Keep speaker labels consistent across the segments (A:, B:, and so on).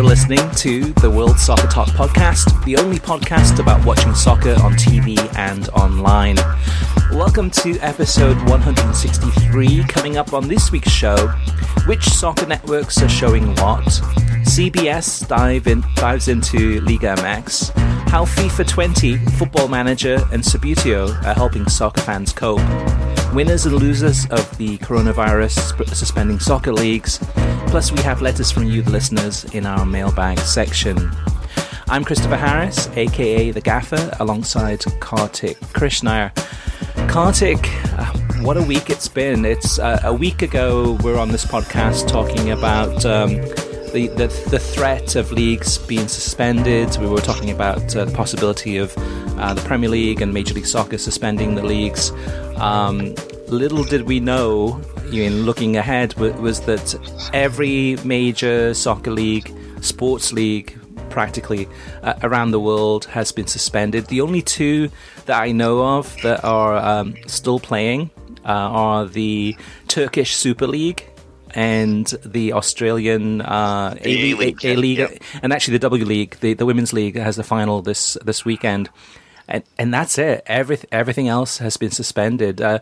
A: You're listening to the World Soccer Talk podcast, the only podcast about watching soccer on TV and online. Welcome to episode 163. Coming up on this week's show, which soccer networks are showing what? CBS dive in, dives into Liga MX, how FIFA 20, Football Manager, and Subbuteo are helping soccer fans cope winners and losers of the coronavirus suspending soccer leagues. Plus, we have letters from you, the listeners, in our mailbag section. I'm Christopher Harris, aka The Gaffer, alongside Kartik Krishnaiyer. Kartik, uh, what a week it's been. It's uh, a week ago we are on this podcast talking about. Um, the, the, the threat of leagues being suspended. We were talking about uh, the possibility of uh, the Premier League and Major League Soccer suspending the leagues. Um, little did we know, in looking ahead, was that every major soccer league, sports league, practically uh, around the world has been suspended. The only two that I know of that are um, still playing uh, are the Turkish Super League and the Australian uh, A League, A League, and actually the W League, the, the Women's League has the final this this weekend, and and that's it. Every, everything else has been suspended. Uh,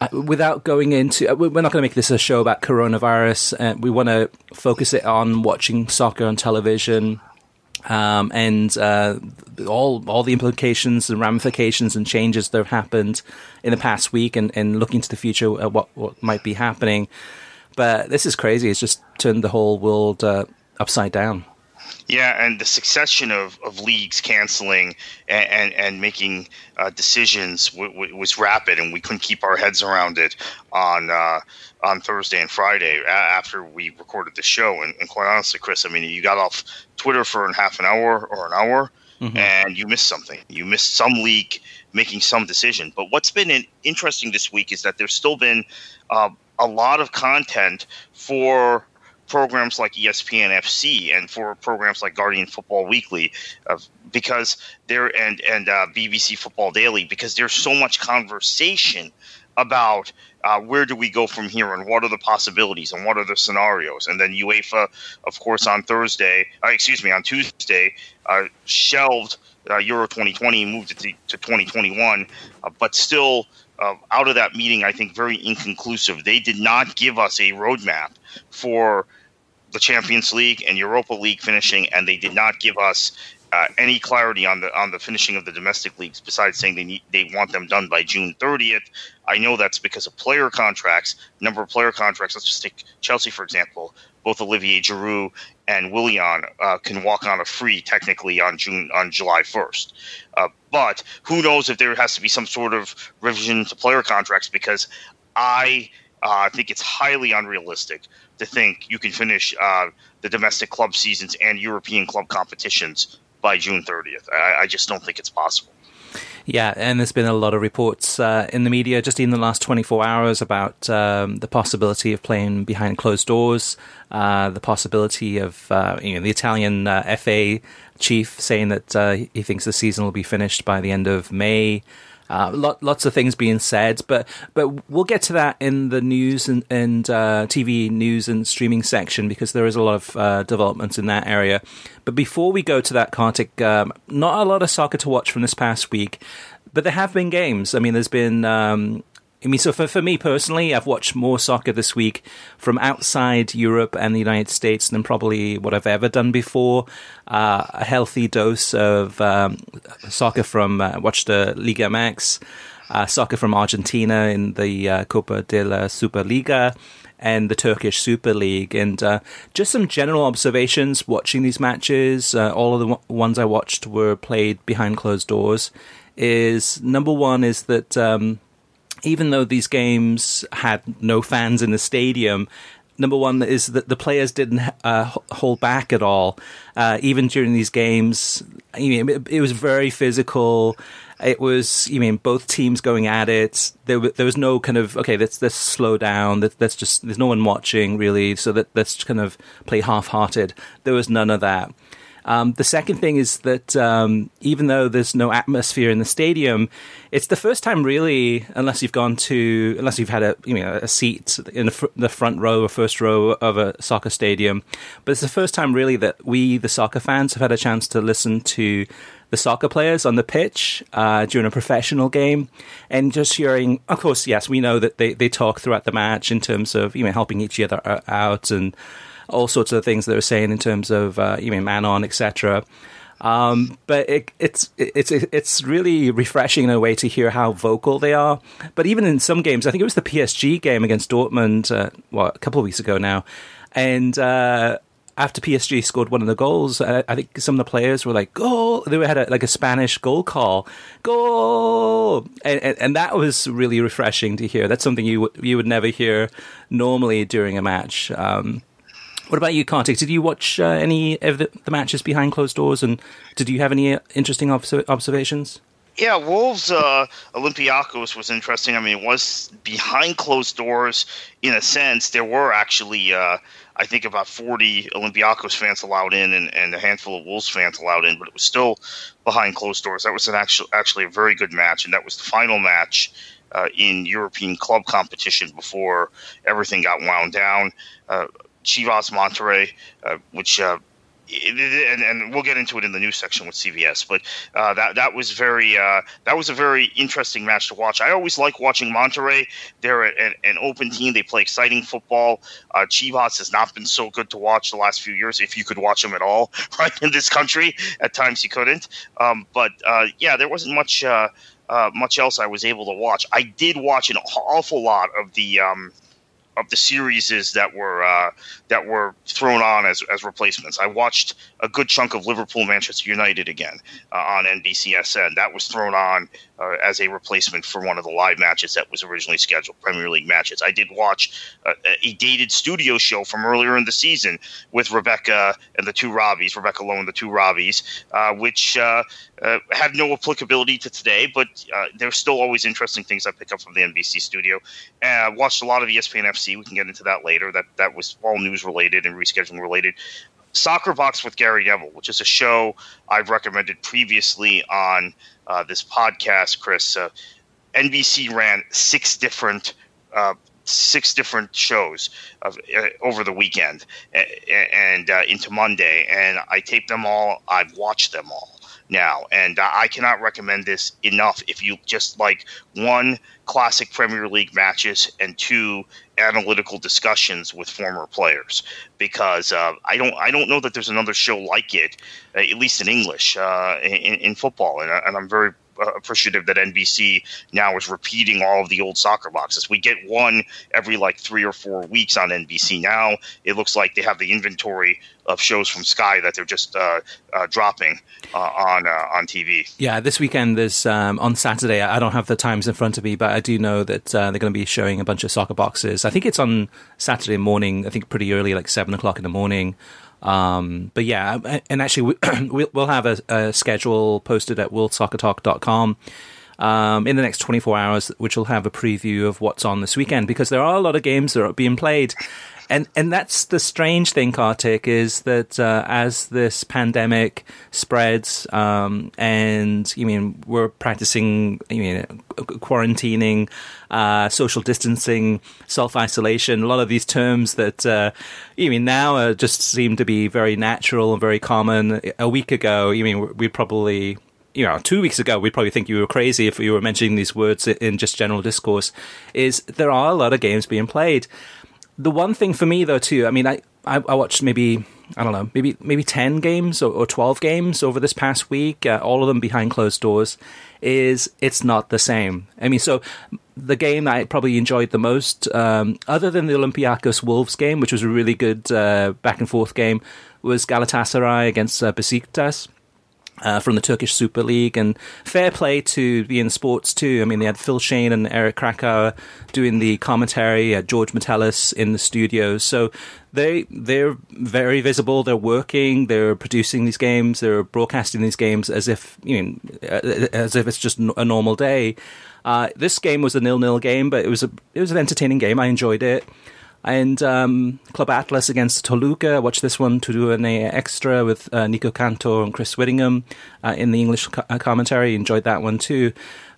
A: uh without going into, uh, we're not going to make this a show about coronavirus. Uh, we want to focus it on watching soccer on television. Um, and uh, all all the implications and ramifications and changes that have happened in the past week, and, and looking to the future at what what might be happening. But this is crazy. It's just turned the whole world uh, upside down.
B: Yeah, and the succession of, of leagues canceling and, and, and making uh, decisions w- w- was rapid, and we couldn't keep our heads around it on uh, on Thursday and Friday a- after we recorded the show. And, and, quite honestly, Chris, I mean, you got off Twitter for half an hour or an hour, mm-hmm. and you missed something. You missed some league making some decision. But what's been interesting this week is that there's still been uh, a lot of content for programs like ESPN FC and for programs like Guardian Football Weekly, uh, because there and and uh, BBC Football Daily, because there's so much conversation about uh, where do we go from here and what are the possibilities and what are the scenarios, and then UEFA, of course, on Thursday, uh, excuse me, on Tuesday, uh, shelved uh, Euro 2020, moved it to, to 2021, but still uh, out of that meeting, I think, very inconclusive. They did not give us a roadmap for the Champions League and Europa League finishing, and they did not give us uh, any clarity on the on the finishing of the domestic leagues. Besides saying they need they want them done by June 30th, I know that's because of player contracts, number of player contracts. Let's just take Chelsea for example. Both Olivier Giroud and Willian uh, can walk on a free technically on June on July 1st. Uh, but who knows if there has to be some sort of revision to player contracts because I uh, think it's highly unrealistic to think you can finish uh, the domestic club seasons and European club competitions by June 30th. I, I just don't think it's possible.
A: Yeah, and there's been a lot of reports uh, in the media just in the last 24 hours about um, the possibility of playing behind closed doors, uh, the possibility of uh, you know the Italian uh, FA chief saying that uh, he thinks the season will be finished by the end of May. Uh, lot, lots of things being said, but but we'll get to that in the news and, and uh, TV news and streaming section because there is a lot of uh, developments in that area. But before we go to that, Kartik, um, not a lot of soccer to watch from this past week, but there have been games. I mean, there's been um, I mean, so for, for me personally, I've watched more soccer this week from outside Europe and the United States than probably what I've ever done before. Uh, a healthy dose of um, soccer from, uh, watched the Liga MX, uh, soccer from Argentina in the uh, Copa de la Superliga and the Turkish Super League. And uh, just some general observations watching these matches. Uh, all of the w- ones I watched were played behind closed doors. Is number one is that um, even though these games had no fans in the stadium, number one is that the players didn't uh, hold back at all. Uh, even during these games, it, it, was very physical. It was, you mean, both teams going at it. There, there was no kind of okay. Let's let's slow down. Let, us just. There's no one watching really, so that let's kind of play half-hearted. There was none of that. Um, the second thing is that um, even though there's no atmosphere in the stadium, it's the first time really, unless you've gone to, unless you've had a you know a seat in the, fr- the front row or first row of a soccer stadium, but it's the first time really that we, the soccer fans, have had a chance to listen to the soccer players on the pitch uh, during a professional game, and just hearing. Of course, yes, we know that they, they talk throughout the match in terms of you know helping each other uh, out and all sorts of things they were saying in terms of uh, you mean man on etc. Um, but it, it's it's it's really refreshing in a way to hear how vocal they are. But even in some games, I think it was the PSG game against Dortmund, uh, well, a couple of weeks ago now, and uh, after PSG scored one of the goals, I, I think some of the players were like, "Goal!" They had a, like a Spanish goal call, "Goal!" And, and, and, that was really refreshing to hear. That's something you you would never hear normally during a match. Um, what about you, Kartik? Did you watch uh, any of the, the, matches behind closed doors, and did you have any uh, interesting observations?
B: Yeah, Wolves uh, Olympiacos was interesting. I mean, it was behind closed doors in a sense. There were actually, uh, I think, about 40 Olympiacos fans allowed in and, and, a handful of Wolves fans allowed in, but it was still behind closed doors. That was an actual, actually a very good match, and that was the final match uh, in European club competition before everything got wound down. Uh, Chivas Monterrey, uh, which uh, and, and, we'll get into it in the news section with CBS, But uh, that that was very uh, that was a very interesting match to watch. I always like watching Monterrey. They're an, an open team. They play exciting football. Uh, Chivas has not been so good to watch the last few years. If you could watch them at all, right in this country, at times you couldn't. Um, but uh, yeah, there wasn't much. Uh, uh, much else I was able to watch. I did watch an awful lot of the um, of the series that were uh, that were thrown on as, as replacements. I watched a good chunk of Liverpool Manchester United again uh, on NBCSN. That was thrown on uh, as a replacement for one of the live matches that was originally scheduled, Premier League matches. I did watch a, dated studio show from earlier in the season with Rebecca and the two Robbies, Rebecca Lowe and the two Robbies, uh, which uh, had no applicability to today, but uh, there's still always interesting things I pick up from the NBC studio. Uh, watched a lot of ESPN FC. We can get into that later. That that was all news related and rescheduling related. Soccer Box with Gary Neville, which is a show I've recommended previously on uh, this podcast, Chris. Uh, NBC ran six different uh, six different shows of, uh, over the weekend and, and uh, into Monday, and I taped them all. I've watched them all now, and I cannot recommend this enough. If you just like one classic Premier League matches and two analytical discussions with former players, because uh, I don't I don't know that there's another show like it, uh, at least in English, uh, in, in, football, and, and I'm very appreciative that NBC now is repeating all of the old soccer boxes. We get one every like three or four weeks on NBC. Now it looks like they have the inventory of shows from Sky that they're just uh, uh, dropping uh, on uh, on TV.
A: Yeah, this weekend there's um, on Saturday. I don't have the times in front of me, but I do know that uh, they're going to be showing a bunch of soccer boxes. I think it's on Saturday morning. I think pretty early, like seven o'clock in the morning. Um, but yeah, and actually, we, will have a, a, schedule posted at worldsoccertalk.com um, in the next 24 hours, which will have a preview of what's on this weekend because there are a lot of games that are being played. And and that's the strange thing, Kartik, is that uh, as this pandemic spreads, um, and you mean we're practicing, you mean quarantining, uh, social distancing, self isolation, a lot of these terms that uh, you mean now just seem to be very natural and very common. A week ago, you mean we probably you know, two weeks ago, we'd probably think you were crazy if you were mentioning these words in just general discourse. Is there are a lot of games being played. The one thing for me, though, too, I mean, I, I, I watched maybe I don't know, maybe maybe ten games or, or twelve games over this past week, uh, all of them behind closed doors. Is it's not the same. I mean, so the game I probably enjoyed the most, um, other than the Olympiacos Wolves game, which was a really good uh, back and forth game, was Galatasaray against uh, Besiktas uh, from the Turkish Super League. And fair play to beIN Sports too. I mean, they had Phil Schoen and Eric Krakauer doing the commentary, uh, George Metellus in the studio. So they they're very visible. They're working. They're producing these games. They're broadcasting these games as if you know, uh, as if it's just a normal day. Uh, this game was a nil-nil game, but it was a it was an entertaining game. I enjoyed it and um, Club Atlas against Toluca. Watched this one to do an extra with uh, Nico Cantor and Chris Whittingham uh, in the English co- uh, commentary. Enjoyed that one too.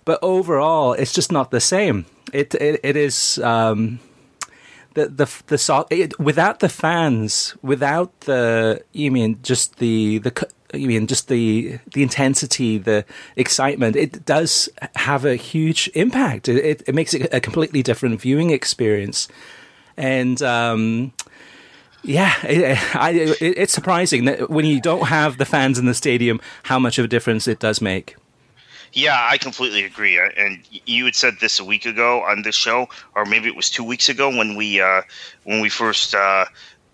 A: But overall, it's just not the same. It it, it is. Um, the the the so- it, without the fans, without the you mean just the the you mean just the the intensity, the excitement, it does have a huge impact. It, it, it makes it a completely different viewing experience and um, yeah, it, I, it, it's surprising that when you don't have the fans in the stadium, how much of a difference it does make.
B: Yeah, I completely agree. Uh, and you had said this a week ago on this show, or maybe it was two weeks ago when we uh, when we first uh,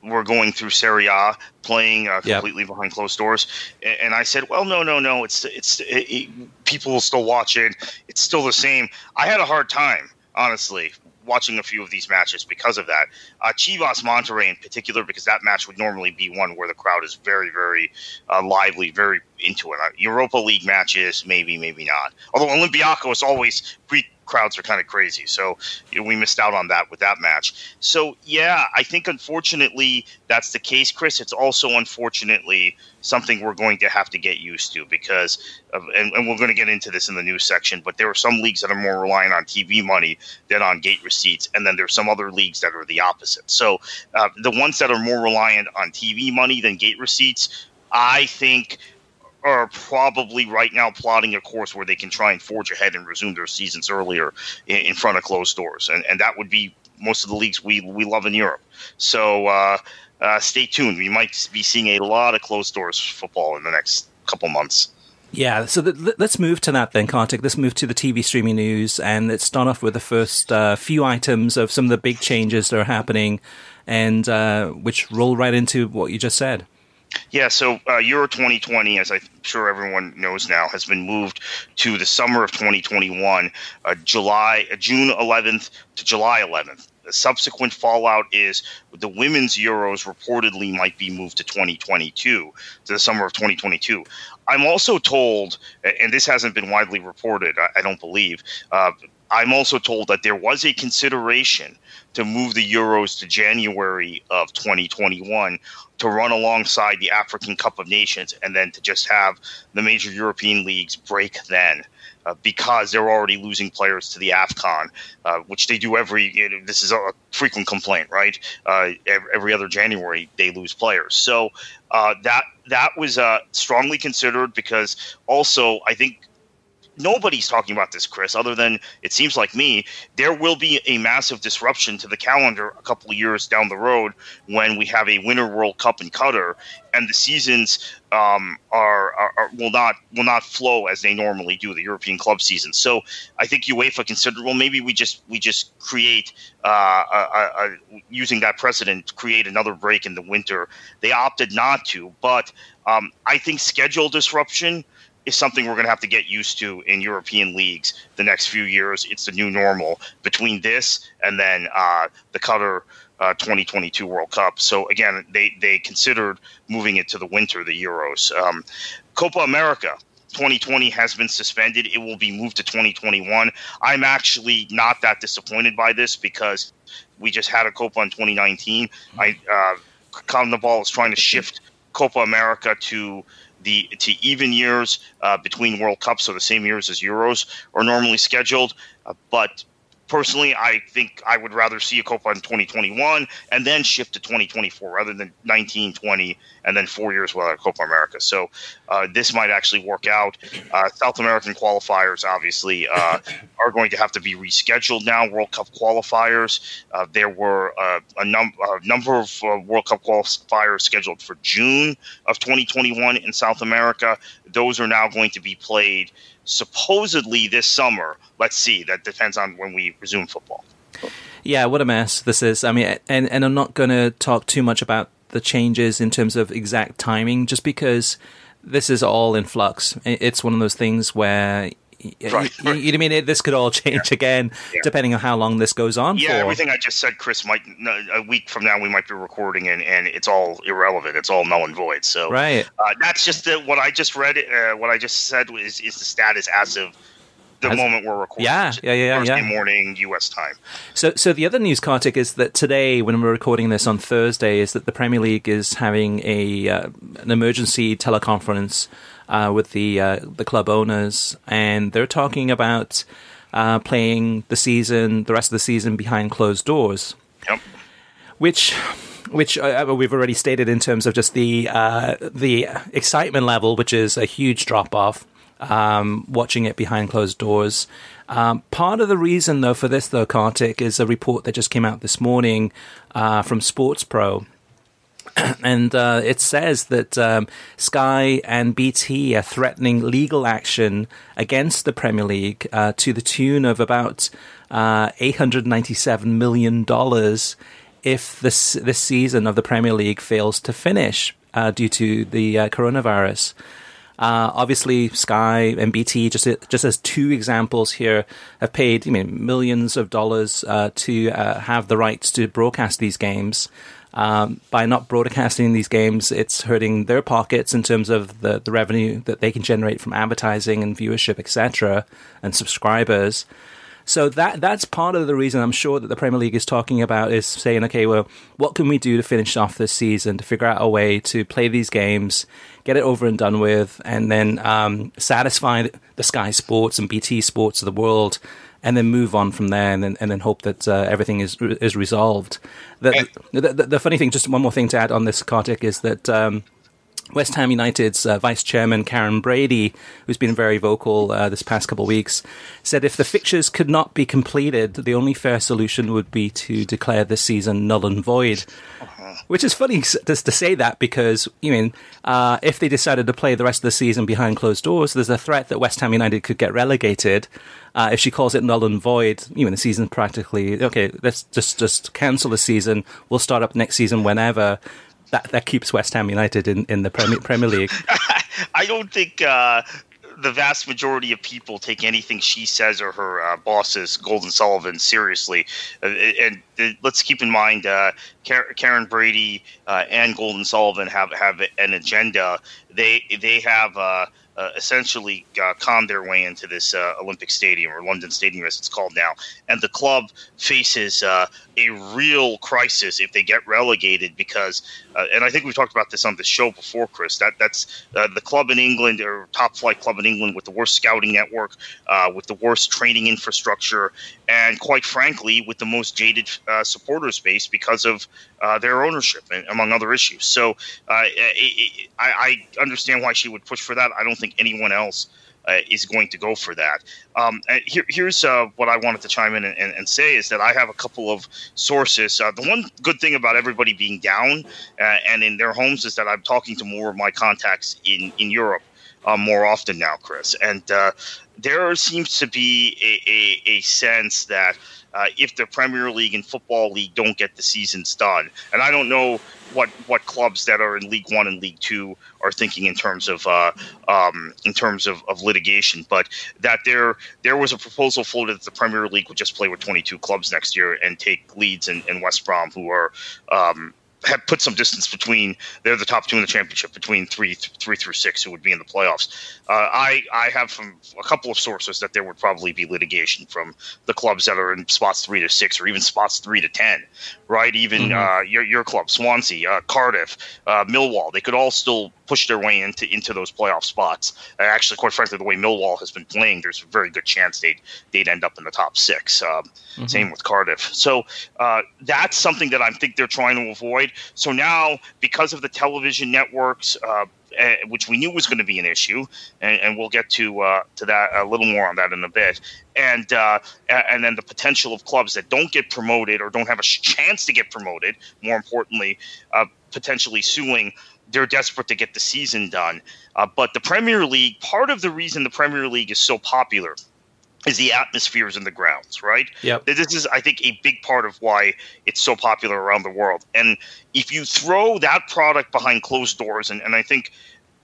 B: were going through Serie A, playing uh, completely yep. behind closed doors. And I said, "Well, no, no, no. It's it's it, it, people will still watch it. It's still the same." I had a hard time, honestly, watching a few of these matches because of that. Uh, Chivas Monterrey in particular, because that match would normally be one where the crowd is very, very uh, lively, very into it. Uh, Europa League matches, maybe, maybe not. Although Olympiacos always Greek crowds are kind of crazy, so you know, we missed out on that with that match. So yeah, I think unfortunately that's the case, Chris. It's also unfortunately something we're going to have to get used to because, of, and, and, we're going to get into this in the news section, but there are some leagues that are more reliant on TV money than on gate receipts, and then there's some other leagues that are the opposite. So uh, the ones that are more reliant on TV money than gate receipts, I think are probably right now plotting a course where they can try and forge ahead and resume their seasons earlier in, in front of closed doors, and and that would be most of the leagues we we love in Europe. So uh, uh, stay tuned. We might be seeing a lot of closed doors football in the next couple months.
A: Yeah, so the, let's move to that then, Kartik. Let's move to the TV streaming news, and let's start off with the first uh, few items of some of the big changes that are happening, and uh, which roll right into what you just said.
B: Yeah, so uh, Euro 2020, as I'm sure everyone knows now, has been moved to the summer of 2021, uh, July, uh, June 11th to July 11th. The subsequent fallout is the women's Euros reportedly might be moved to 2022, to the summer of 2022. I'm also told, and this hasn't been widely reported, I, I don't believe. I'm also told that there was a consideration to move the Euros to January of 2021 to run alongside the African Cup of Nations and then to just have the major European leagues break then. Uh, because they're already losing players to the AFCON, uh, which they do every. You know, this is a frequent complaint, right? Uh, every, every, other January they lose players, so uh, that that was uh, strongly considered because also I think nobody's talking about this, Chris, other than it seems like me. There will be a massive disruption to the calendar a couple of years down the road when we have a Winter World Cup in Qatar, and the seasons um, are, are, are, will not will not flow as they normally do the European club season. So I think UEFA considered well maybe we just we just create uh, a, a, a, using that precedent create another break in the winter. They opted not to, but um, I think schedule disruption is something we're going to have to get used to in European leagues the next few years. It's the new normal between this and then uh, the Qatar uh, 2022 World Cup. So again, they they considered moving it to the winter, the Euros. Um, Copa America 2020 has been suspended. It will be moved to 2021. I'm actually not that disappointed by this because we just had a Copa in 2019. I uh, CONMEBOL is trying to shift Copa America to the to even years uh, between World Cups, so the same years as Euros are normally scheduled. Uh, but personally, I think I would rather see a Copa in 2021 and then shift to 2024 rather than 1920 and then four years without a Copa America. So uh, this might actually work out. Uh, South American qualifiers obviously uh, are going to have to be rescheduled now. World Cup qualifiers. Uh, there were uh, a, num- a, number of uh, World Cup qualifiers scheduled for June of 2021 in South America. Those are now going to be played supposedly this summer. Let's see. That depends on when we resume football.
A: Yeah, what a mess this is. I mean, and and I'm not going to talk too much about the changes in terms of exact timing, just because this is all in flux. It's one of those things where Right. You, you, mean it, this could all change yeah. again, yeah. depending on how long this goes on?
B: Yeah,
A: for?
B: everything I just said, Chris, might a week from now we might be recording, and, and it's all irrelevant. It's all null and void. So,
A: right,
B: uh, that's just the, what I just read. Uh, what I just said is is the status as of the as, moment we're recording.
A: Yeah, yeah, yeah,
B: Thursday
A: yeah.
B: morning U.S. time.
A: So, so the other news, Kartik, is that today, when we're recording this on Thursday, is that the Premier League is having a uh, an emergency teleconference uh, with the uh, the club owners, and they're talking about uh, playing the season, the rest of the season behind closed doors.
B: Yep.
A: Which, which uh, uh, we've already stated in terms of just the uh, the excitement level, which is a huge drop off. Um, watching it behind closed doors. Um, part of the reason, though, for this, though, Kartik, is a report that just came out this morning uh, from Sports Pro, and uh, it says that um, Sky and BT are threatening legal action against the Premier League uh, to the tune of about uh, $897 million if this, this season of the Premier League fails to finish uh, due to the uh, coronavirus. Uh, obviously, Sky and BT, just just as two examples here, have paid I mean, millions of dollars to have the rights to broadcast these games. Um, by not broadcasting these games, it's hurting their pockets in terms of the, the revenue that they can generate from advertising and viewership, etc., and subscribers. So that that's part of the reason I'm sure that the Premier League is talking about is saying, okay, well, what can we do to finish off this season to figure out a way to play these games, get it over and done with, and then um, satisfy the Sky Sports and BT Sports of the world and then move on from there, and then and then hope that uh, everything is is resolved. The, the, the, the, funny thing, just one more thing to add on this, Kartik, is that. Um, West Ham United's uh, vice chairman Karren Brady, who's been very vocal uh, this past couple of weeks, said if the fixtures could not be completed, the only fair solution would be to declare the season null and void. Uh-huh. Which is funny just to say that because you mean uh, if they decided to play the rest of the season behind closed doors, there's a threat that West Ham United could get relegated. Uh, if she calls it null and void, you know, the season practically okay. Let's just just cancel the season. We'll start up next season whenever that that keeps West Ham United in, in the Premier, Premier League.
B: I don't think uh, the vast majority of people take anything she says or her uh, bosses, Gold and Sullivan, seriously. Uh, and uh, let's keep in mind, uh, Karren Brady uh, and Gold and Sullivan have have an agenda. They they have uh, essentially uh, con their way into this uh, Olympic Stadium or London Stadium, as it's called now. And the club faces uh, a real crisis if they get relegated because, uh, and I think we've talked about this on the show before, Chris. That that's uh, the club in England or top flight club in England with the worst scouting network, with the worst training infrastructure, and quite frankly, with the most jaded supporters base because of their ownership, among other issues. So it, I, I understand why she would push for that. I don't think anyone else uh, is going to go for that. Um, here, here's uh, what I wanted to chime in and, and, and, say is that I have a couple of sources. Uh, the one good thing about everybody being down uh, and in their homes is that I'm talking to more of my contacts in, in Europe uh, more often now, Chris. And uh, there seems to be a, a, a sense that uh, if the Premier League and Football League don't get the seasons done. And I don't know what what clubs that are in League One and League Two are thinking in terms of uh, um, in terms of, of litigation, but that there there was a proposal floated that the Premier League would just play with 22 clubs next year and take Leeds and, and West Brom, who are um, have put some distance between they're the top two in the championship between three three through six who would be in the playoffs. Uh, I I have from a couple of sources that there would probably be litigation from the clubs that are in spots three to six or even spots three to ten, right? Even mm-hmm. uh, your your club, Swansea, uh, Cardiff, uh, Millwall, they could all still push their way into into those playoff spots. actually, quite frankly, the way Millwall has been playing, there's a very good chance they'd they'd end up in the top six. Um, mm-hmm. Same with Cardiff. So uh, that's something that I think they're trying to avoid. So now, because of the television networks. Uh, uh, which we knew was going to be an issue, and, and we'll get to uh, to that a little more on that in a bit. And uh, and then the potential of clubs that don't get promoted or don't have a chance to get promoted. More importantly, uh, potentially suing they're desperate to get the season done. Uh, but the Premier League, part of the reason the Premier League is so popular is the atmospheres in the grounds, right?
A: Yep.
B: This is, I think, a big part of why it's so popular around the world. And if you throw that product behind closed doors, and, and I think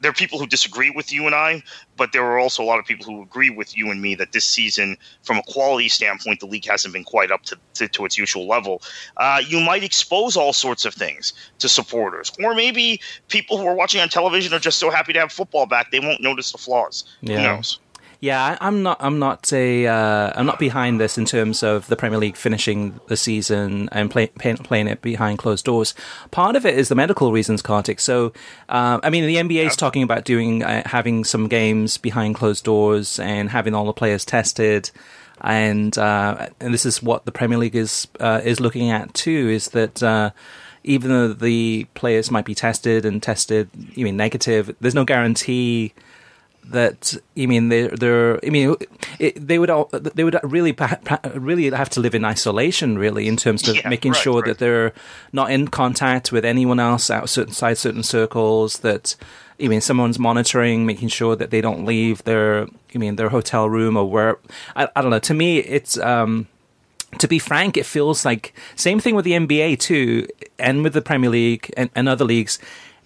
B: there are people who disagree with you and I, but there are also a lot of people who agree with you and me that this season, from a quality standpoint, the league hasn't been quite up to, to, to its usual level. Uh, you might expose all sorts of things to supporters, or maybe people who are watching on television are just so happy to have football back they won't notice the flaws. Yeah. Who knows?
A: Yeah, I'm not. I'm not a. uh, not behind this in terms of the Premier League finishing the season and play, play, playing it behind closed doors. Part of it is the medical reasons, Kartik. So, uh, I mean, the NBA is talking about doing uh, having some games behind closed doors and having all the players tested, and uh, and this is what the Premier League is uh, is looking at too. Is that uh, even though the players might be tested and tested, you mean negative, there's no guarantee that I mean they're they're I mean it, they would all, they would really really have to live in isolation really in terms of yeah, making right, sure right. that they're not in contact with anyone else outside certain circles that I mean someone's monitoring making sure that they don't leave their I mean their hotel room or where I, I don't know to me it's um to be frank, it feels like same thing with the NBA too, and with the Premier League and, and other leagues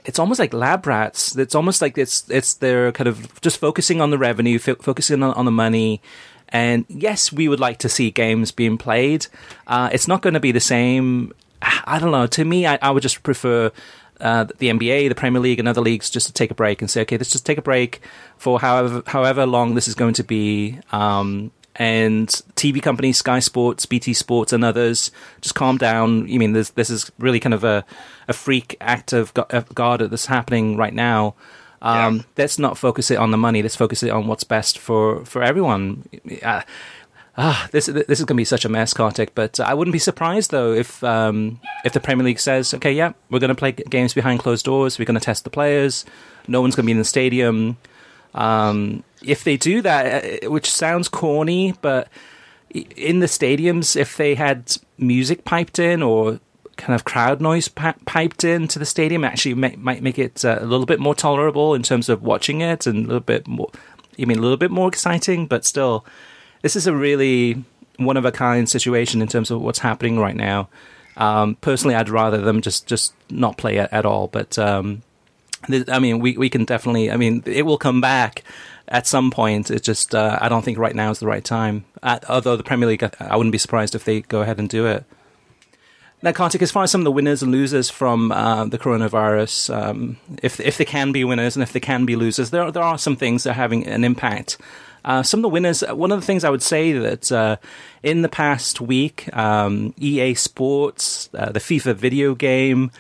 A: it's almost like lab rats. It's almost like it's it's they're kind of just focusing on the revenue, f- focusing on, on, the money. And yes, we would like to see games being played. Uh, it's not going to be the same. I don't know. To me, I, I would just prefer uh, the NBA, the Premier League, and other leagues just to take a break and say, okay, let's just take a break for however however long this is going to be. Um, and TV companies, Sky Sports, BT Sports, and others, just calm down. You mean this this is really kind of a, a freak act of God that's happening right now. Um, yeah. Let's not focus it on the money. Let's focus it on what's best for for everyone. Uh, ah, this this is going to be such a mess, Kartik. But I wouldn't be surprised though if um, if the Premier League says, okay, yeah, we're going to play games behind closed doors. We're going to test the players. No one's going to be in the stadium. Um, if they do that, uh, which sounds corny, but in the stadiums, if they had music piped in or kind of crowd noise piped into the stadium, actually may- might make it uh, a little bit more tolerable in terms of watching it and a little bit more. You mean a little bit more exciting, but still, this is a really one of a kind situation in terms of what's happening right now. Um, personally, I'd rather them just just not play it at all, but. Um, I mean, we, we can definitely. I mean, it will come back at some point. It's just uh, I don't think right now is the right time. At, although the Premier League, I wouldn't be surprised if they go ahead and do it. Now, Kartik, as far as some of the winners and losers from uh, the coronavirus, um, if if they can be winners and if they can be losers, there there are some things that are having an impact. Uh, some of the winners. One of the things I would say that uh, in the past week, um, EA Sports, uh, the FIFA video game.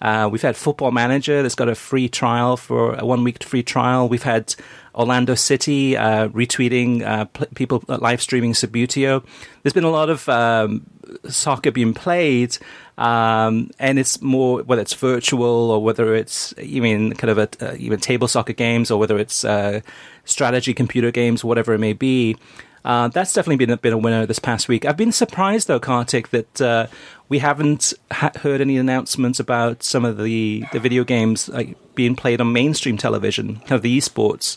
A: Uh, we've had Football Manager that's got a free trial for a one week free trial. We've had Orlando City uh, retweeting uh, pl- people uh, live streaming Subbuteo. There's been a lot of um, soccer being played, um, and it's more whether it's virtual or whether it's even kind of a, uh, even table soccer games or whether it's uh, strategy computer games, whatever it may be. Uh, that's definitely been a, been a winner this past week. I've been surprised though, Kartik, that uh, we haven't ha- heard any announcements about some of the, the video games like, being played on mainstream television, kind of the esports.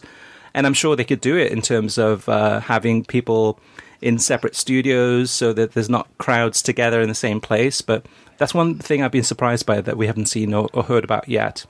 A: And I'm sure they could do it in terms of uh, having people in separate studios so that there's not crowds together in the same place. But that's one thing I've been surprised by that we haven't seen or, or heard about yet.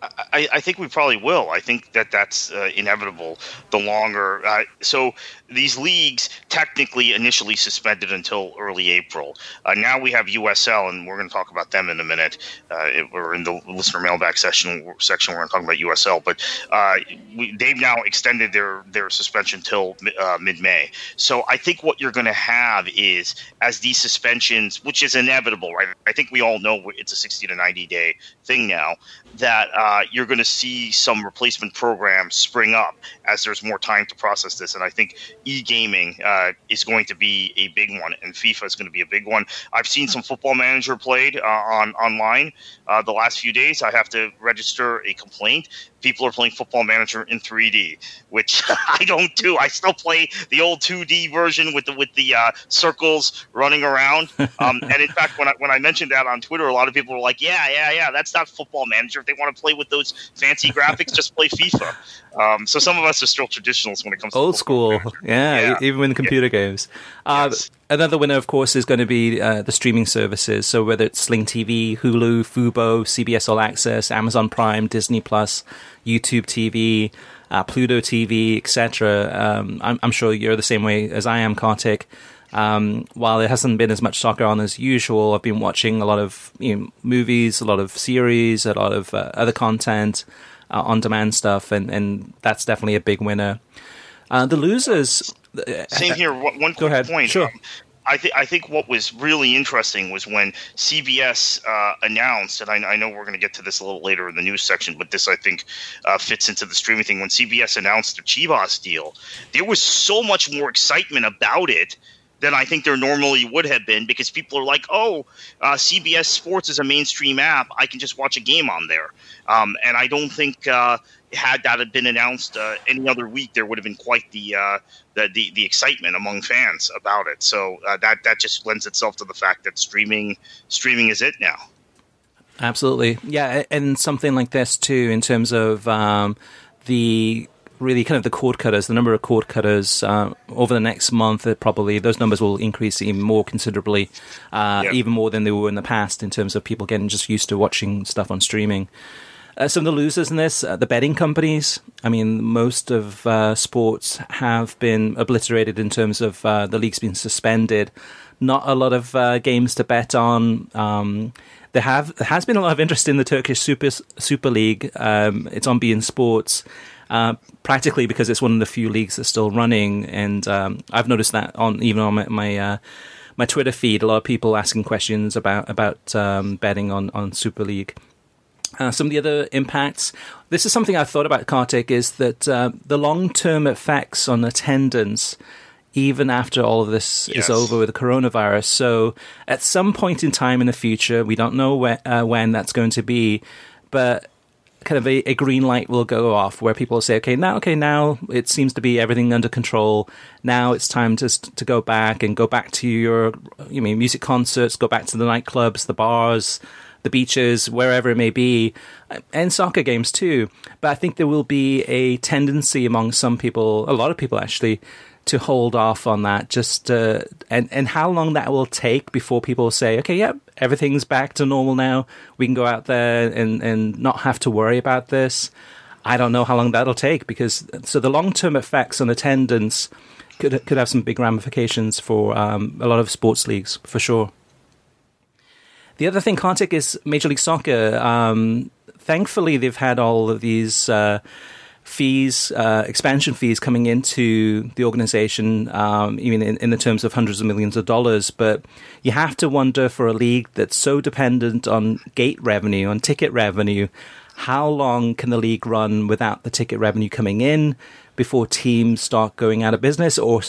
B: I, I, think we probably will. I think that that's uh, inevitable. The longer, uh, so these leagues technically initially suspended until early April. Uh, now we have USL, and we're going to talk about them in a minute. Uh, it, we're in the listener mailbag session. Section we're going to talk about USL, but uh, we, they've now extended their their suspension till uh, mid May. So I think what you're going to have is as these suspensions, which is inevitable, right? I think we all know it's a 60 to 90 day thing now. That uh, you're going to see some replacement programs spring up as there's more time to process this, and I think e-gaming uh, is going to be a big one, and FIFA is going to be a big one. I've seen some Football Manager played uh, on online uh, the last few days. I have to register a complaint people are playing Football Manager in 3D, which I don't do. I still play the old 2D version with the with the uh, circles running around. Um, and in fact, when I when I mentioned that on Twitter, a lot of people were like, "Yeah, yeah, yeah, that's not Football Manager. If they want to play with those fancy graphics, just play FIFA." Um, so some of us are still traditionalists when it comes to
A: old school. Yeah, yeah, even with computer yeah. games. Uh, yes. Another winner, of course, is going to be uh, the streaming services. So whether it's Sling TV, Hulu, Fubo, CBS All Access, Amazon Prime, Disney Plus, YouTube TV, uh, Pluto TV, etc. Um, I'm, I'm, sure you're the same way as I am, Kartik. Um, while it hasn't been as much soccer on as usual, I've been watching a lot of you know, movies, a lot of series, a lot of uh, other content, uh, on-demand stuff, and, and that's definitely a big winner. Uh, the losers.
B: Same here. One quick point.
A: Sure.
B: Um, I think I think what was really interesting was when CBS uh, announced, and I, I know we're going to get to this a little later in the news section, but this I think uh, fits into the streaming thing. When CBS announced the Chivas deal, there was so much more excitement about it than I think there normally would have been because people are like, oh, uh, CBS Sports is a mainstream app. I can just watch a game on there. Um, and I don't think uh, had that had been announced uh, any other week, there would have been quite the, uh, the, the the excitement among fans about it. So uh, that that just lends itself to the fact that streaming streaming is it now.
A: Absolutely, yeah, and something like this too in terms of um, the really kind of the cord cutters, the number of cord cutters uh, over the next month, uh, probably those numbers will increase even more considerably, uh, yeah. even more than they were in the past in terms of people getting just used to watching stuff on streaming. Uh, some of the losers in this, uh, the betting companies. I mean, most of uh, sports have been obliterated in terms of the leagues being suspended. Not a lot of games to bet on. Um, there have there has been a lot of interest in the Turkish Super Super League. Um, it's on beIN Sports. Uh, practically because it's one of the few leagues that's still running. And um, I've noticed that on even on my my, uh, my, Twitter feed, a lot of people asking questions about about um, betting on on Super League. Uh, some of the other impacts. This is something I've thought about, Kartik, is that uh, the long term effects on attendance, even after all of this yes. is over with the coronavirus. So, at some point in time in the future, we don't know where, uh, when that's going to be, but kind of a, a, green light will go off where people will say, okay, now, okay, now it seems to be everything under control. Now it's time to to go back and go back to your, you mean, music concerts, go back to the nightclubs, the bars, the beaches, wherever it may be, and soccer games too. But I think there will be a tendency among some people, a lot of people actually, to hold off on that. Just uh, and and how long that will take before people say, okay, yeah, everything's back to normal now. We can go out there and and not have to worry about this. I don't know how long that'll take because so the long term effects on attendance could could have some big ramifications for um, a lot of sports leagues for sure. The other thing, Kartik, is Major League Soccer. Um, thankfully, they've had all of these. Uh, fees, uh, expansion fees coming into the organization, um, even in, in the terms of hundreds of millions of dollars. But you have to wonder for a league that's so dependent on gate revenue, on ticket revenue, how long can the league run without the ticket revenue coming in before teams start going out of business or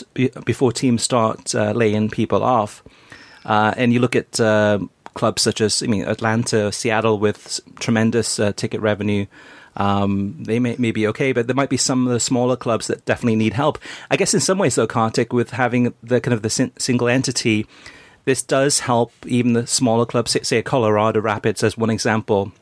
A: before teams start uh, laying people off? Uh, and you look at uh, clubs such as, I mean, Atlanta, Seattle with tremendous uh, ticket revenue. Um, they may, may be okay, but there might be some of the smaller clubs that definitely need help. I guess in some ways, though, Kartik, with having the kind of the sin- single entity, this does help even the smaller clubs, say Colorado Rapids as one example,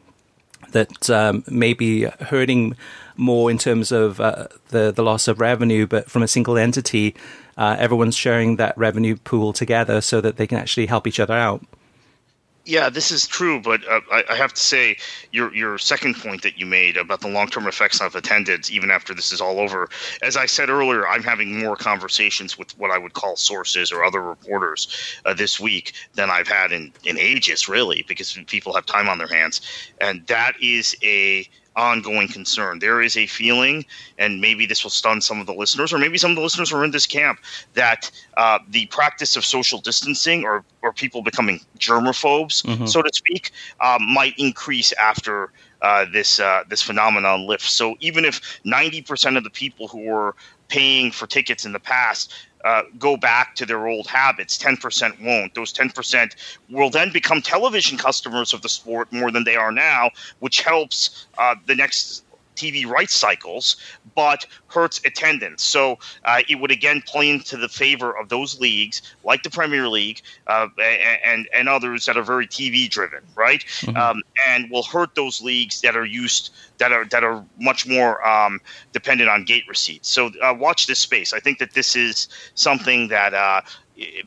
A: that um, may be hurting more in terms of uh, the the loss of revenue, but from a single entity, uh, everyone's sharing that revenue pool together so that they can actually help each other out.
B: Yeah, this is true, but uh, I, I, have to say your your second point that you made about the long term effects of attendance, even after this is all over. As I said earlier, I'm having more conversations with what I would call sources or other reporters uh, this week than I've had in in ages, really, because people have time on their hands, and that is a ongoing concern. There is a feeling, and maybe this will stun some of the listeners, or maybe some of the listeners are in this camp, that uh, the practice of social distancing or, or people becoming germophobes, mm-hmm. so to speak, uh, might increase after uh, this uh, this phenomenon lifts. So even if 90% of the people who were paying for tickets in the past uh, go back to their old habits. 10% won't. Those 10% will then become television customers of the sport more than they are now, which helps uh, the next TV rights cycles, but hurts attendance. So uh, it would again play into the favor of those leagues, like the Premier League uh, and and others that are very TV driven, right? Mm-hmm. Um, and will hurt those leagues that are used that are that are much more um, dependent on gate receipts. So uh, watch this space. I think that this is something that uh,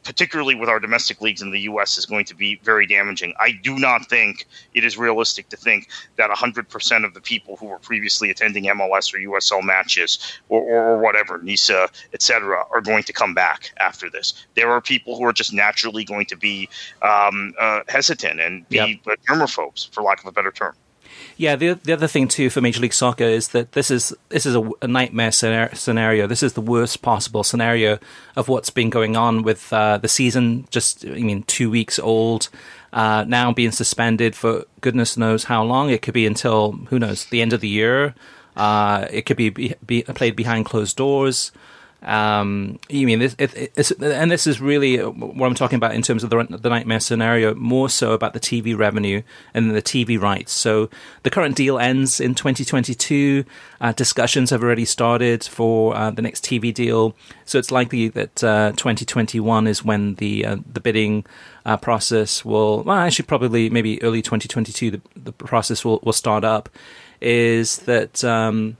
B: particularly with our domestic leagues in the U.S., is going to be very damaging. I do not think it is realistic to think that 100% of the people who were previously attending MLS or USL matches or, or, or whatever, NISA, etc., are going to come back after this. There are people who are just naturally going to be um, uh, hesitant and be yep. germophobes, for lack of a better term.
A: Yeah, the the other thing too for Major League Soccer is that this is this is a, a nightmare scenario. This is the worst possible scenario of what's been going on with uh, the season. Just I mean, two weeks old. Uh, now being suspended for goodness knows how long. It could be until who knows the end of the year. Uh, it could be, be, be, played behind closed doors. Um, you mean this? It, and this is really what I'm talking about in terms of the, the nightmare scenario, more so about the TV revenue and the TV rights. So the current deal ends in 2022. Uh, discussions have already started for uh, the next TV deal. So it's likely that uh, 2021 is when the uh, the bidding uh, process will. Well, actually, probably maybe early 2022. The, the process will will start up. Is that um,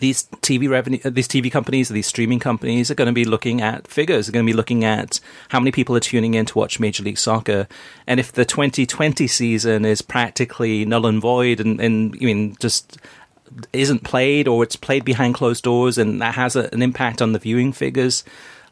A: these TV revenue, uh, these TV companies, these streaming companies are going to be looking at figures. They're going to be looking at how many people are tuning in to watch Major League Soccer. And if the 2020 season is practically null and void, and, and I mean just isn't played, or it's played behind closed doors, and that has a, an impact on the viewing figures,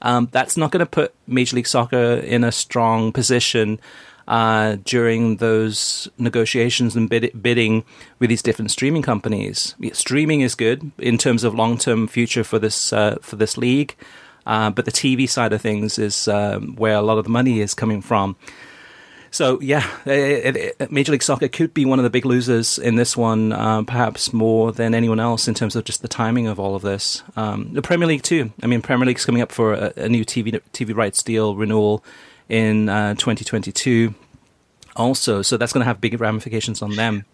A: um, that's not going to put Major League Soccer in a strong position uh, during those negotiations and bid- bidding with these different streaming companies. Streaming is good in terms of long term future for this uh, for this league, uh, but the TV side of things is um, where a lot of the money is coming from. So yeah, it, it, Major League Soccer could be one of the big losers in this one, uh, perhaps more than anyone else in terms of just the timing of all of this. Um, the Premier League too. I mean, Premier League's coming up for a, a new TV TV rights deal renewal in uh, 2022 also. So that's going to have big ramifications on them.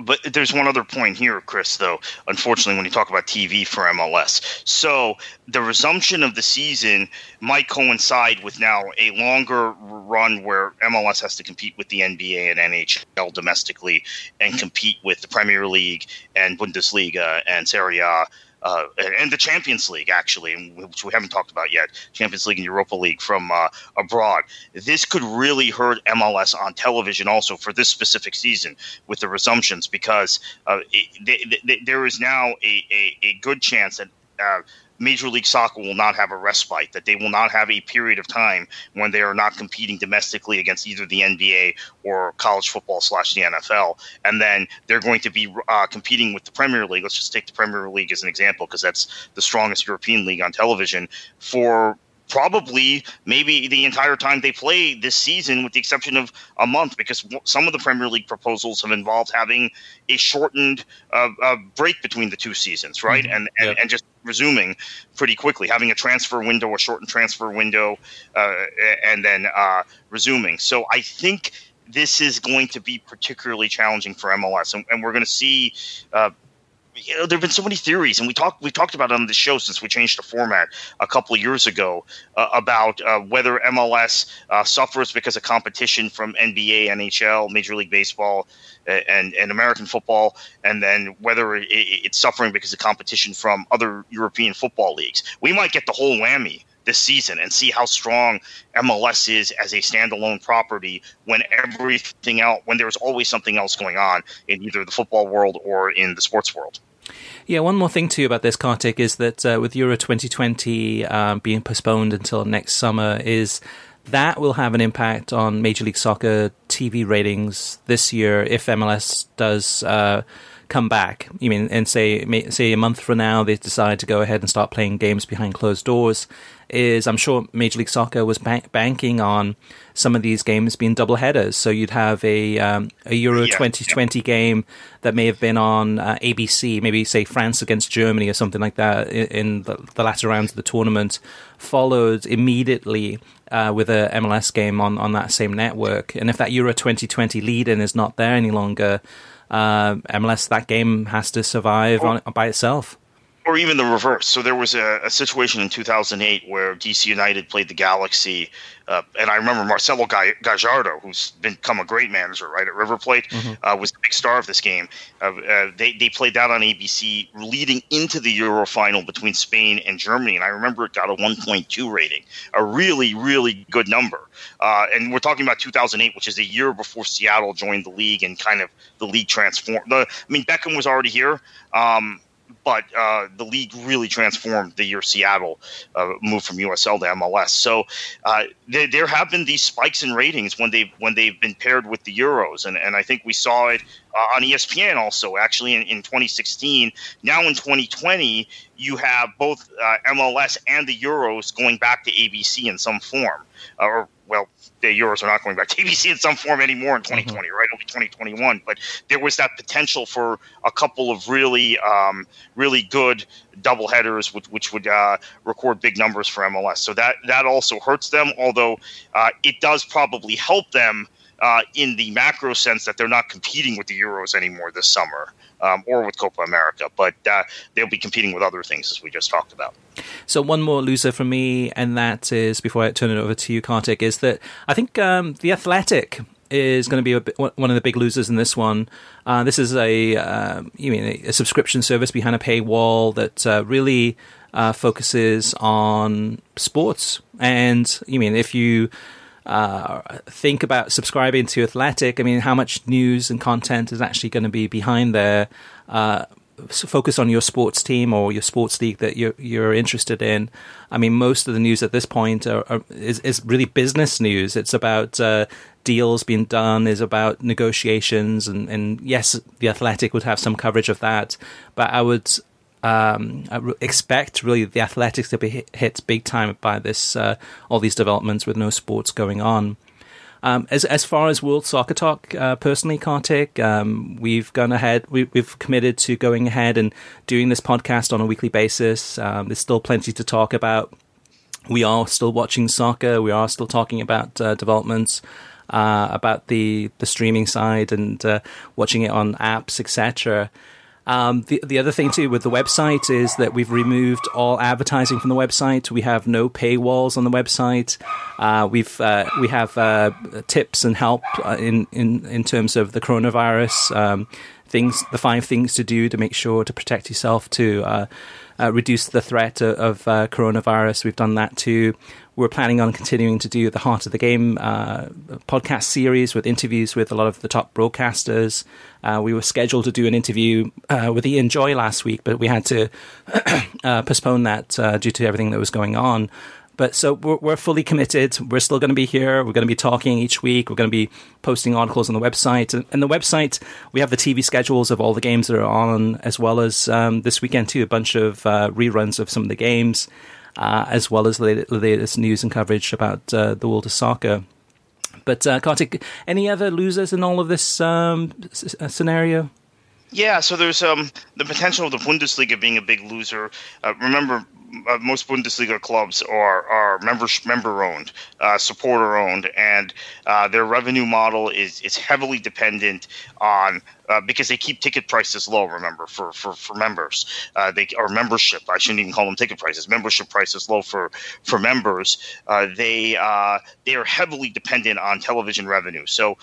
B: But there's one other point here, Chris, though, unfortunately, when you talk about TV for MLS. So the resumption of the season might coincide with now a longer run where MLS has to compete with the NBA and NHL domestically and compete with the Premier League and Bundesliga and Serie A uh, and the Champions League, actually, which we haven't talked about yet, Champions League and Europa League from uh, abroad. This could really hurt MLS on television also for this specific season with the resumptions because uh, it, there is now a, a, a good chance that uh, Major League Soccer will not have a respite, that they will not have a period of time when they are not competing domestically against either the NBA or college football slash the NFL. And then they're going to be uh, competing with the Premier League. Let's just take the Premier League as an example because that's the strongest European league on television for probably maybe the entire time they play this season, with the exception of a month, because some of the Premier League proposals have involved having a shortened uh, uh, break between the two seasons, right? Mm-hmm. And, and, and just resuming pretty quickly, having a transfer window, a shortened transfer window, uh, and then uh, resuming. So I think this is going to be particularly challenging for MLS, and, and we're going to see uh, you know, there have been so many theories, and we talked we talked about on the show since we changed the format a couple of years ago uh, about uh, whether MLS uh, suffers because of competition from NBA, NHL, Major League Baseball, and and American football, and then whether it, it's suffering because of competition from other European football leagues. We might get the whole whammy this season and see how strong MLS is as a standalone property when everything else, when there's always something else going on in either the football world or in the sports world.
A: Yeah, one more thing too about this, Kartik, is that uh, with Euro 2020 um, being postponed until next summer, is that will have an impact on Major League Soccer TV ratings this year if MLS does uh, come back. You mean, and say say a month from now they decide to go ahead and start playing games behind closed doors. Is I'm sure Major League Soccer was bank- banking on some of these games being double headers. So you'd have a um, a Euro yeah, 2020 yeah. game that may have been on uh, ABC, maybe say France against Germany or something like that in, in the, the, latter rounds of the tournament, followed immediately uh, with a MLS game on on that same network. And if that Euro 2020 lead in is not there any longer uh, MLS that game has to survive on, by itself.
B: Or even the reverse. So there was a, a situation in 2008 where DC United played the Galaxy, uh, and I remember Marcelo Gallardo, who's become a great manager, right at River Plate, mm-hmm. uh, was the big star of this game. Uh, uh, they they played that on ABC, leading into the Euro final between Spain and Germany, and I remember it got a 1.2 rating, a really really good number. Uh, and we're talking about 2008, which is a year before Seattle joined the league and kind of the league transformed. The, I mean, Beckham was already here. Um, but uh, the league really transformed the year Seattle uh, moved from USL to MLS. So uh, there, there, have been these spikes in ratings when they when they've been paired with the Euros, and, and I think we saw it uh, on ESPN also actually in, in 2016. Now in 2020, you have both uh, MLS and the Euros going back to ABC in some form, uh, or well, the Euros are not going back to ABC in some form anymore in 2020, mm-hmm. right? Only 2021. But there was that potential for a couple of really, um, really good double headers, which, which would uh, record big numbers for MLS. So that that also hurts them, although uh, it does probably help them uh, in the macro sense that they're not competing with the Euros anymore this summer um, or with Copa America, but uh, they'll be competing with other things as we just talked about.
A: So one more loser for me, and that is before I turn it over to you, Kartik, is that I think um, the Athletic is going to be one of the big losers in this one. Uh, this is a uh, you mean a, subscription service behind a paywall that uh, really uh, focuses on sports, and you mean if you uh, think about subscribing to Athletic. I mean, how much news and content is actually going to be behind there? Uh, focus on your sports team or your sports league that you're you're interested in. I mean, most of the news at this point are, are, is is really business news. It's about uh, deals being done, is about negotiations, and and yes, the Athletic would have some coverage of that, but I would um, expect really the athletics to be hit big time by this uh, all these developments with no sports going on. Um, as as far as World Soccer Talk, uh, personally, Kartik, um, we've gone ahead. We, have committed to going ahead and doing this podcast on a weekly basis. Um, there's still plenty to talk about. We are still watching soccer. We are still talking about uh, developments. Uh, about the the streaming side and uh, watching it on apps, etc. Um, the the other thing too with the website is that we've removed all advertising from the website. We have no paywalls on the website. Uh, we've uh, we have uh, tips and help uh, in in in terms of the coronavirus um, things, the five things to do to make sure to protect yourself to. Uh, uh, reduce the threat of, of uh, coronavirus. We've done that too. We're planning on continuing to do the Heart of the Game uh, podcast series with interviews with a lot of the top broadcasters. Uh, we were scheduled to do an interview uh, with Ian Joy last week, but we had to uh, postpone that due to everything that was going on. But so we're, we're, fully committed. We're still going to be here. We're going to be talking each week. We're going to be posting articles on the website. And, and the website, we have the TV schedules of all the games that are on, as well as um, this weekend too, a bunch of uh, reruns of some of the games, uh, as well as the latest news and coverage about uh, the world of soccer. But uh, Kartik, any other losers in all of this um, s- scenario?
B: Yeah, so there's um, the potential of the Bundesliga being a big loser. Uh, remember, uh, most Bundesliga clubs are are member member owned, uh, supporter owned, and uh, their revenue model is is heavily dependent on uh, because they keep ticket prices low. Remember, for for for members, uh, they or membership. I shouldn't even call them ticket prices. Membership prices low for for members. Uh, they they are heavily dependent on television revenue. So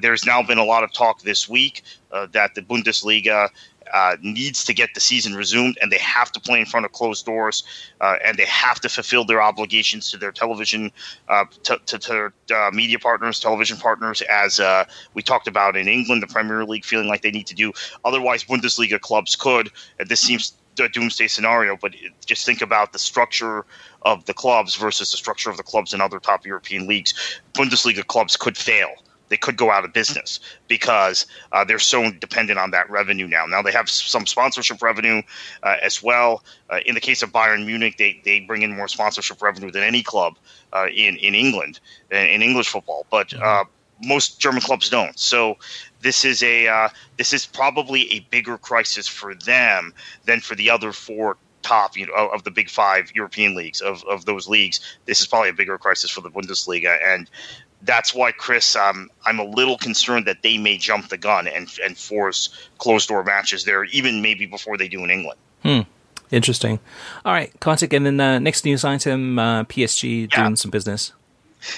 B: there's now been a lot of talk this week that the Bundesliga uh, needs to get the season resumed, and they have to play in front of closed doors, uh, and they have to fulfill their obligations to their television, uh, to, to, to their uh, media partners, television partners, as uh, we talked about in England, the Premier League feeling like they need to do. Otherwise, Bundesliga clubs could, and this seems a doomsday scenario, but just think about the structure of the clubs versus the structure of the clubs in other top European leagues. Bundesliga clubs could fail they could go out of business because uh, they're so dependent on that revenue now. Now they have some sponsorship revenue uh, as well. Uh, in the case of Bayern Munich, they, they bring in more sponsorship revenue than any club uh, in in England in English football, but mm-hmm. uh, most German clubs don't. So this is a uh, this is probably a bigger crisis for them than for the other four top you know of the big five European leagues of, of those leagues. This is probably a bigger crisis for the Bundesliga, and that's why, Chris, um, I'm a little concerned that they may jump the gun and and force closed door matches there, even maybe before they do in England.
A: Hmm. Interesting. All right, Kartik, and then uh, next news item: uh, PSG yeah. doing some business.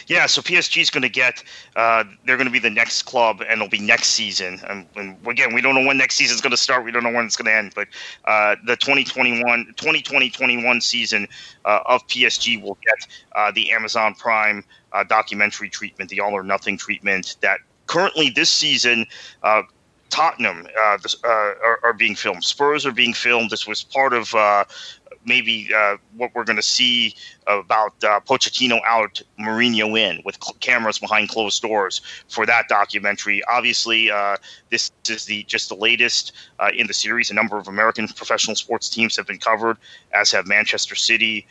B: Yeah, so PSG is going to get, uh, they're going to be the next club, and it'll be next season. And, and again, we don't know when next season is going to start. We don't know when it's going to end. But uh, the 2021, 2020-21 season uh, of PSG will get uh, the Amazon Prime uh, documentary treatment, the all or nothing treatment that currently this season. Uh, Tottenham uh, uh, are, are, being filmed. Spurs are being filmed. This was part of uh, maybe uh, what we're going to see about uh, Pochettino out, Mourinho in, with cl- cameras behind closed doors for that documentary. Obviously, uh, this is the just the latest in the series. A number of American professional sports teams have been covered, as have Manchester City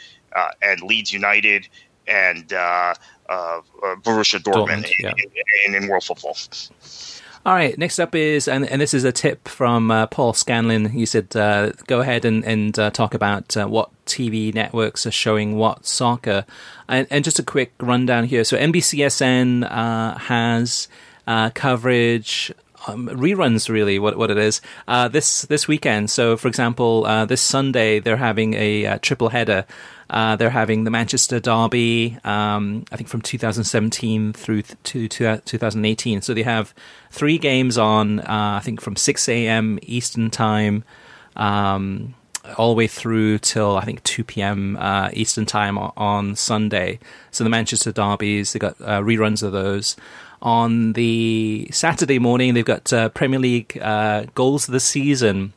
B: and Leeds United and uh, uh, Borussia Dortmund, Dortmund yeah. in, in, in, world football.
A: All right, next up is, and, and this is a tip from uh, Paul Scanlon. You said, uh, go ahead and, and uh, talk about uh, what TV networks are showing what soccer. And, and just a quick rundown here. So NBCSN uh, has uh, coverage um, reruns really what what it is uh, this this weekend. So, for example, uh, this Sunday they're having a, a triple header. Uh, they're having the Manchester Derby, um, I think from 2017 through to, to 2018. So they have three games on, uh, I think from 6 a.m. Eastern Time. Um, all the way through till I think 2 p.m. Uh, Eastern time on Sunday. So the Manchester derbies, they got uh, reruns of those. On the Saturday morning, they've got uh, Premier League uh, goals of the season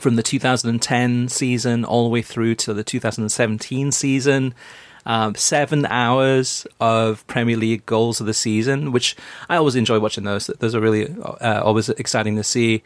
A: from the 2010 season all the way through to the 2017 season. Um, seven hours of Premier League goals of the season, which I always enjoy watching those. Those are really uh, always exciting to see.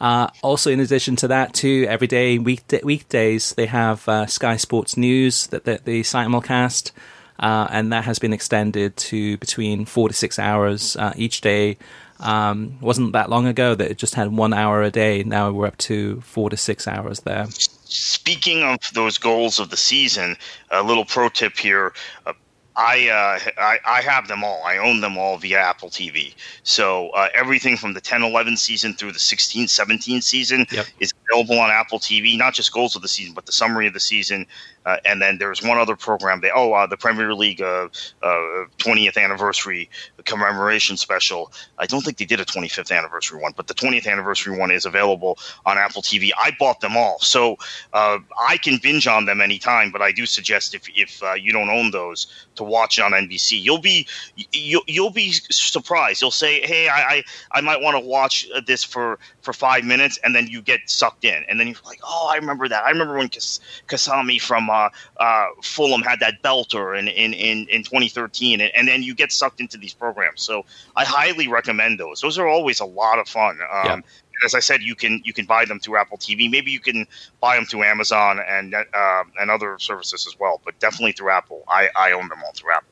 A: Uh, also, in addition to that, too, every day weekday, weekdays they have uh, Sky Sports News that, that they simulcast, uh, and that has been extended to between four to six hours uh, each day um, wasn't that long ago that it just had one hour a day. Now we're up to four to six hours there.
B: Speaking of those goals of the season, a little pro tip here. Uh, I, uh, I, I have them all. I own them all via Apple TV. So uh, everything from the 10-11 season through the 16-17 season yep. is available on Apple TV. Not just goals of the season, but the summary of the season, uh, and then there's one other program. They oh uh, the Premier League uh, 20th uh, anniversary commemoration special. I don't think they did a 25th anniversary one, but the 20th anniversary one is available on Apple TV. I bought them all, so uh, I can binge on them anytime. But I do suggest if if uh, you don't own those to watch it on NBC. You'll be you'll, you'll be surprised. You'll say, hey, I I, I might want to watch this for for five minutes, and then you get sucked in, and then you're like, oh, I remember that. I remember when Kas- Kasami from uh, uh, Fulham had that belter in in, in, in 2013, and, and, then you get sucked into these programs. So I highly recommend those. Those are always a lot of fun. Um, yeah. As I said, you can you can buy them through Apple TV. Maybe you can buy them through Amazon and uh, and other services as well. But definitely through Apple. I, I own them all through Apple.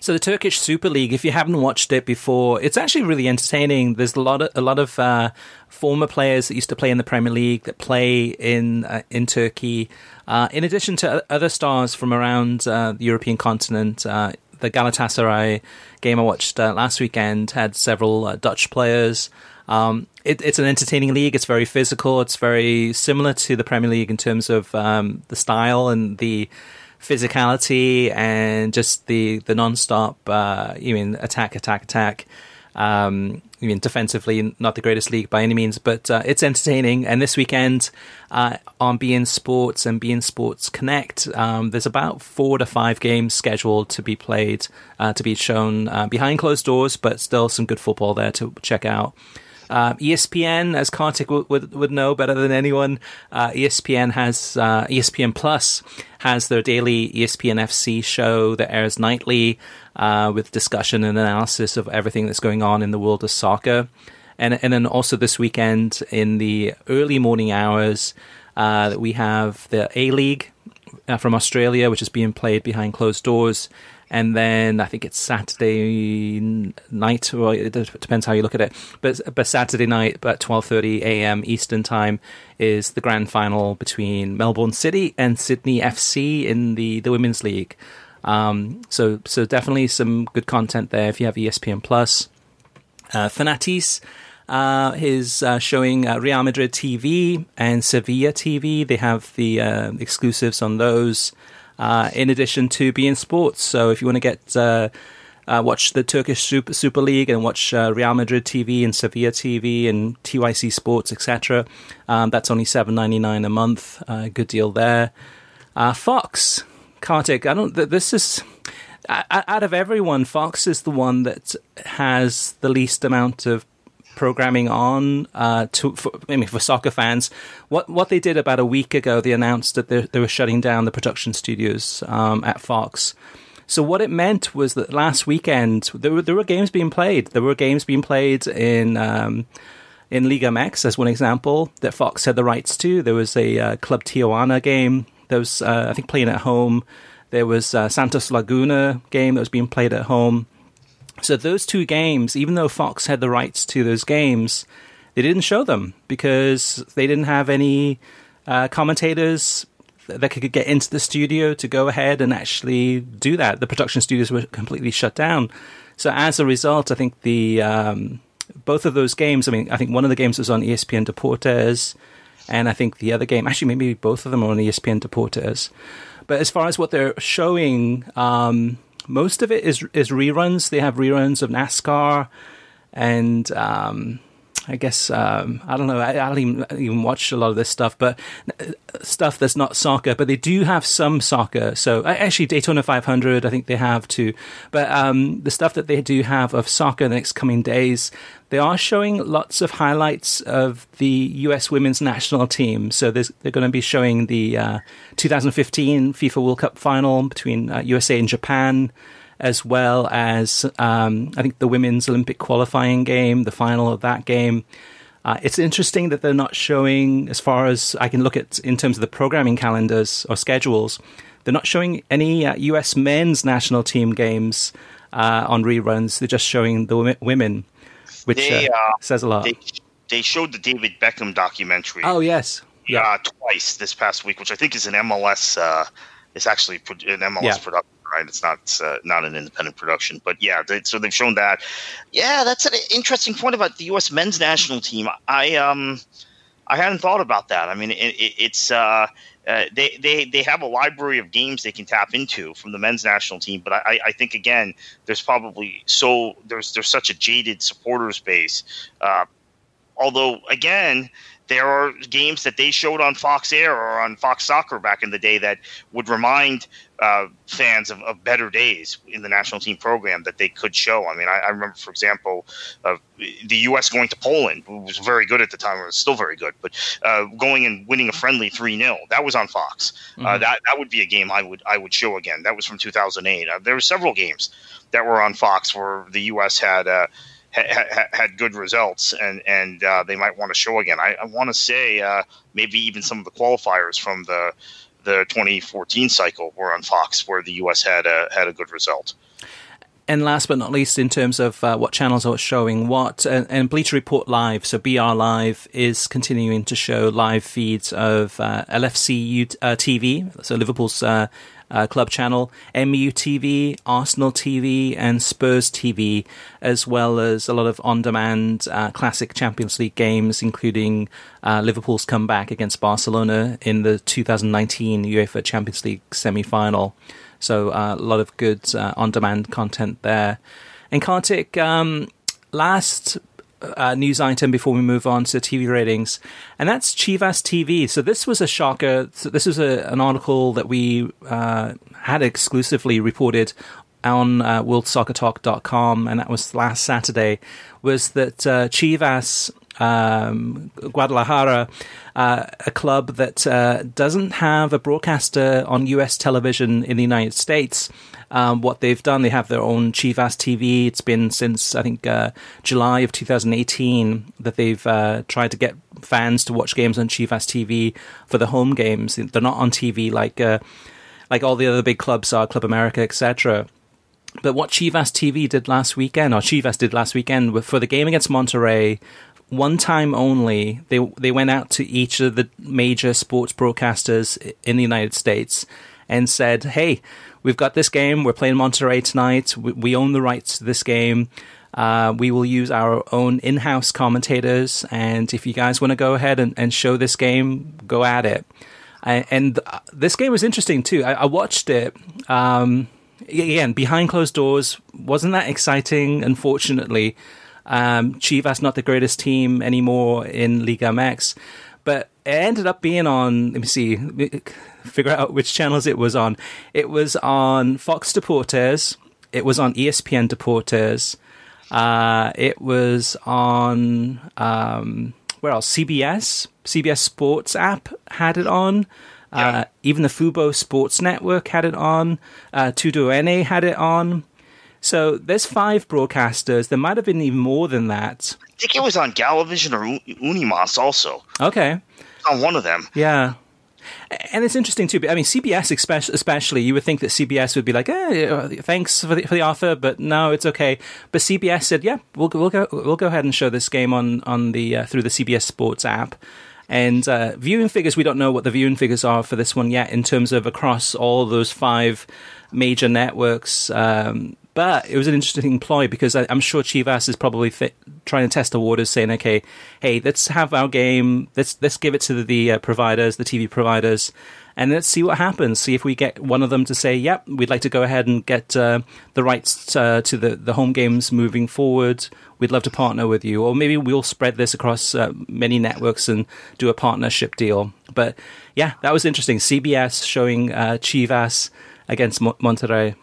A: So the Turkish Super League, if you haven't watched it before, it's actually really entertaining. There's a lot of a lot of uh, former players that used to play in the Premier League that play in uh, in Turkey. Uh, in addition to other stars from around uh, the European continent, uh, the Galatasaray game I watched uh, last weekend had several Dutch players. Um, it, it's an entertaining league. It's very physical. It's very similar to the Premier League in terms of um, the style and the physicality and just the the non-stop uh, you mean attack attack attack Um, I mean, defensively, not the greatest league by any means, but uh, it's entertaining. And this weekend uh, on beIN Sports and beIN Sports Connect, um, there's about four to five games scheduled to be played, uh, to be shown uh, behind closed doors, but still some good football there to check out. Uh, ESPN, as Kartik w- would, would know better than anyone, uh, ESPN has uh, ESPN Plus has their daily ESPN FC show that airs nightly uh, with discussion and analysis of everything that's going on in the world of soccer. And, and then also this weekend in the early morning hours, uh, we have the A League uh, from Australia, which is being played behind closed doors and then I think it's Saturday night. Well, it depends how you look at it. But but Saturday night, at twelve thirty a.m. Eastern time, is the grand final between Melbourne City and Sydney FC in the the women's league. Um, so so definitely some good content there if you have ESPN Plus. Uh, Fanatiz. Uh, is uh, showing uh, Real Madrid TV and Sevilla TV. They have the uh, exclusives on those uh, in addition to beIN Sports. So if you want to get uh, uh, watch the Turkish Super, Super League and watch uh, Real Madrid TV and Sevilla TV and TYC Sports, etc., um, that's only seven ninety nine a month. Uh, good deal there. Fox, Kartik, I don't. This is out of everyone, Fox is the one that has the least amount of programming on uh, to for, I mean, for soccer fans. What what they did about a week ago, they announced that they, were shutting down the production studios um, at Fox. So what it meant was that last weekend there were there were games being played. There were games being played in. Um, in Liga MX, as one example, that Fox had the rights to. There was a uh, Club Tijuana game. that was, uh, I think, playing at home. There was a Santos Laguna game that was being played at home. So those two games, even though Fox had the rights to those games, they didn't show them because they didn't have any uh, commentators that could get into the studio to go ahead and actually do that. The production studios were completely shut down. So as a result, I think the um, both of those games. I mean, I think one of the games was on ESPN Deportes, and I think the other game, actually, maybe both of them are on ESPN Deportes. But as far as what they're showing, um, most of it is is reruns. They have reruns of NASCAR, and um, I guess um, I don't know. I, I don't even, even, watch a lot of this stuff, but uh, stuff that's not soccer. But they do have some soccer. So actually, Daytona 500, I think they have too. But um, the stuff that they do have of soccer in the next coming days, they are showing lots of highlights of the U.S. women's national team. So they're going to be showing the uh, 2015 FIFA World Cup final between uh, USA and Japan as well as um, I think the women's Olympic qualifying game, the final of that game. Uh, it's interesting that they're not showing, as far as I can look at in terms of the programming calendars or schedules, they're not showing any uh, US men's national team games uh, on reruns. They're just showing the women, which they, uh, uh, says a lot.
B: They, they, showed the David Beckham documentary.
A: Oh, yes.
B: Yeah, uh, twice this past week, which I think is an MLS. it's actually an MLS yeah. production right? It's not uh, not an independent production, but yeah. They, so they've shown that. Yeah, that's an interesting point about the U.S. men's national team. I um, I hadn't thought about that. I mean, it, it, it's. Uh, uh, they, they they have a library of games they can tap into from the men's national team, but I, I think again there's probably so there's there's such a jaded supporters base. Uh, although again, there are games that they showed on Fox Air or on Fox Soccer back in the day that would remind uh, fans of, of, better days in the national team program that they could show. I mean, I, I remember, for example, uh, the U.S. going to Poland who was very good at the time, or was still very good, but uh, going and winning a friendly three 0 that was on Fox. Uh, mm-hmm. that that would be a game I would I would show again. That was from 2008. Uh, there were several games that were on Fox where the U.S. had uh, had, had good results, and and uh, they might want to show again. I, I want to say uh, maybe even some of the qualifiers from the the 2014 cycle were on Fox, where the U.S. had a had a good result.
A: And last but not least, in terms of uh, what channels are showing what, and, and, Bleacher Report Live, so BR Live is continuing to show live feeds of uh, LFC uh, TV, so Liverpool's uh, club channel, MU TV, Arsenal TV, and Spurs TV, as well as a lot of on demand uh, classic Champions League games, including uh, Liverpool's comeback against Barcelona in the 2019 UEFA Champions League semi final. So uh, a lot of good uh, on demand content there. And Kartik, um, last uh, news item before we move on to TV ratings, and that's Chivas TV. So this was a shocker. So this was a, an article that we uh, had exclusively reported on uh, worldsoccertalk.com, and that was last Saturday, was that uh, Chivas um, Guadalajara, uh, a club that uh, doesn't have a broadcaster on US television in the United States. Um, what they've done, they have their own Chivas TV. It's been since, I think, uh, July of 2018 that they've uh, tried to get fans to watch games on Chivas TV for the home games. They're not on TV like, uh, like all the other big clubs are, Club America, etc. But what Chivas TV did last weekend, or Chivas did last weekend, for the game against Monterrey, one time only, they they went out to each of the major sports broadcasters in the United States and said, "Hey, we've got this game. We're playing Monterrey tonight. We, we own the rights to this game. Uh, we will use our own in-house commentators, and if you guys want to go ahead and, and show this game, go at it." And, this game was interesting too. I, I watched it. Um, again, behind closed doors, wasn't that exciting? Unfortunately, um, Chivas not the greatest team anymore in Liga MX, but it ended up being on. Let me see, figure out which channels it was on. It was on Fox Deportes. It was on ESPN Deportes. Uh, it was on um, where else? CBS. CBS Sports app had it on. Uh, even the Fubo Sports Network had it on. Uh, Tudo NA had it on. So there's five broadcasters. There might have been even more than that.
B: I think it was on Galavision or Unimas also.
A: Okay.
B: On one of them.
A: Yeah. And it's interesting too. I mean, CBS especially, you would think that CBS would be like, eh, "Thanks for the, for the offer, but no, it's okay." But CBS said, "Yeah, we'll we'll go we'll go ahead and show this game on on the uh, through the CBS Sports app." And uh, viewing figures, we don't know what the viewing figures are for this one yet in terms of across all those five major networks. Um, but it was an interesting ploy because I, am sure Chivas is probably th- trying to test the waters, saying, "Okay, hey, let's have our game. Let's let's give it to the uh, providers, the TV providers, and let's see what happens. See if we get one of them to say, "Yep, we'd like to go ahead and get uh, the rights uh, to the the home games moving forward. We'd love to partner with you, or maybe we'll spread this across uh, many networks and do a partnership deal." But yeah, that was interesting. CBS showing uh, Chivas against Monterrey.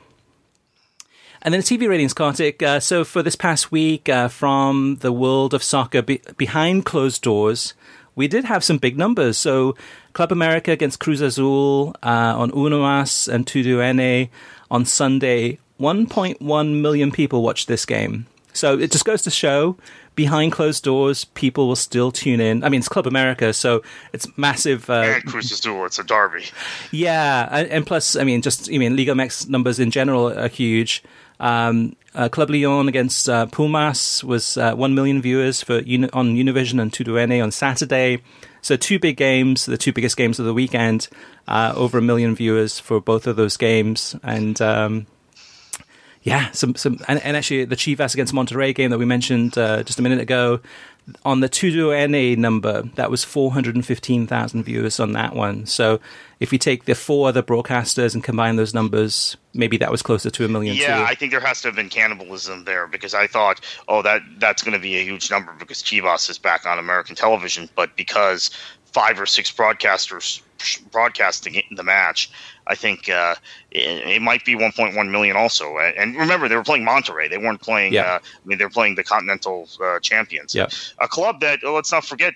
A: And then TV ratings, Kartik. Uh, so for this past week, uh, from the world of soccer be- behind closed doors, we did have some big numbers. So Club America against Cruz Azul uh, on Unimas and Tudo NA on Sunday. 1.1 million people watched this game. So it just goes to show behind closed doors, people will still tune in. I mean, it's Club America, so it's massive.
B: Uh, and Cruz Azul, it's a derby.
A: Yeah, and, and, plus, I mean, just I mean, Liga MX numbers in general are huge. Um, uh, Club León against uh, Pumas was uh, 1 million viewers for uni- on Univision and TUDN on Saturday. So, two big games, the two biggest games of the weekend, uh, over a million viewers for both of those games. And um, yeah, some, some and, and, actually, the Chivas against Monterrey game that we mentioned uh, just a minute ago, on the Tudo NA number, that was 415,000 viewers on that one. So if you take the four other broadcasters and combine those numbers, maybe that was closer to a million.
B: Yeah,
A: too.
B: I think there has to have been cannibalism there because I thought, oh, that that's going to be a huge number because Chivas is back on American television, but because five or six broadcasters broadcasting the match, I think uh, it, it, might be 1.1 million also. And remember, they were playing Monterrey. They weren't playing. Yeah. Uh, I mean, they're playing the Continental uh, champions.
A: Yeah.
B: A club that oh, let's not forget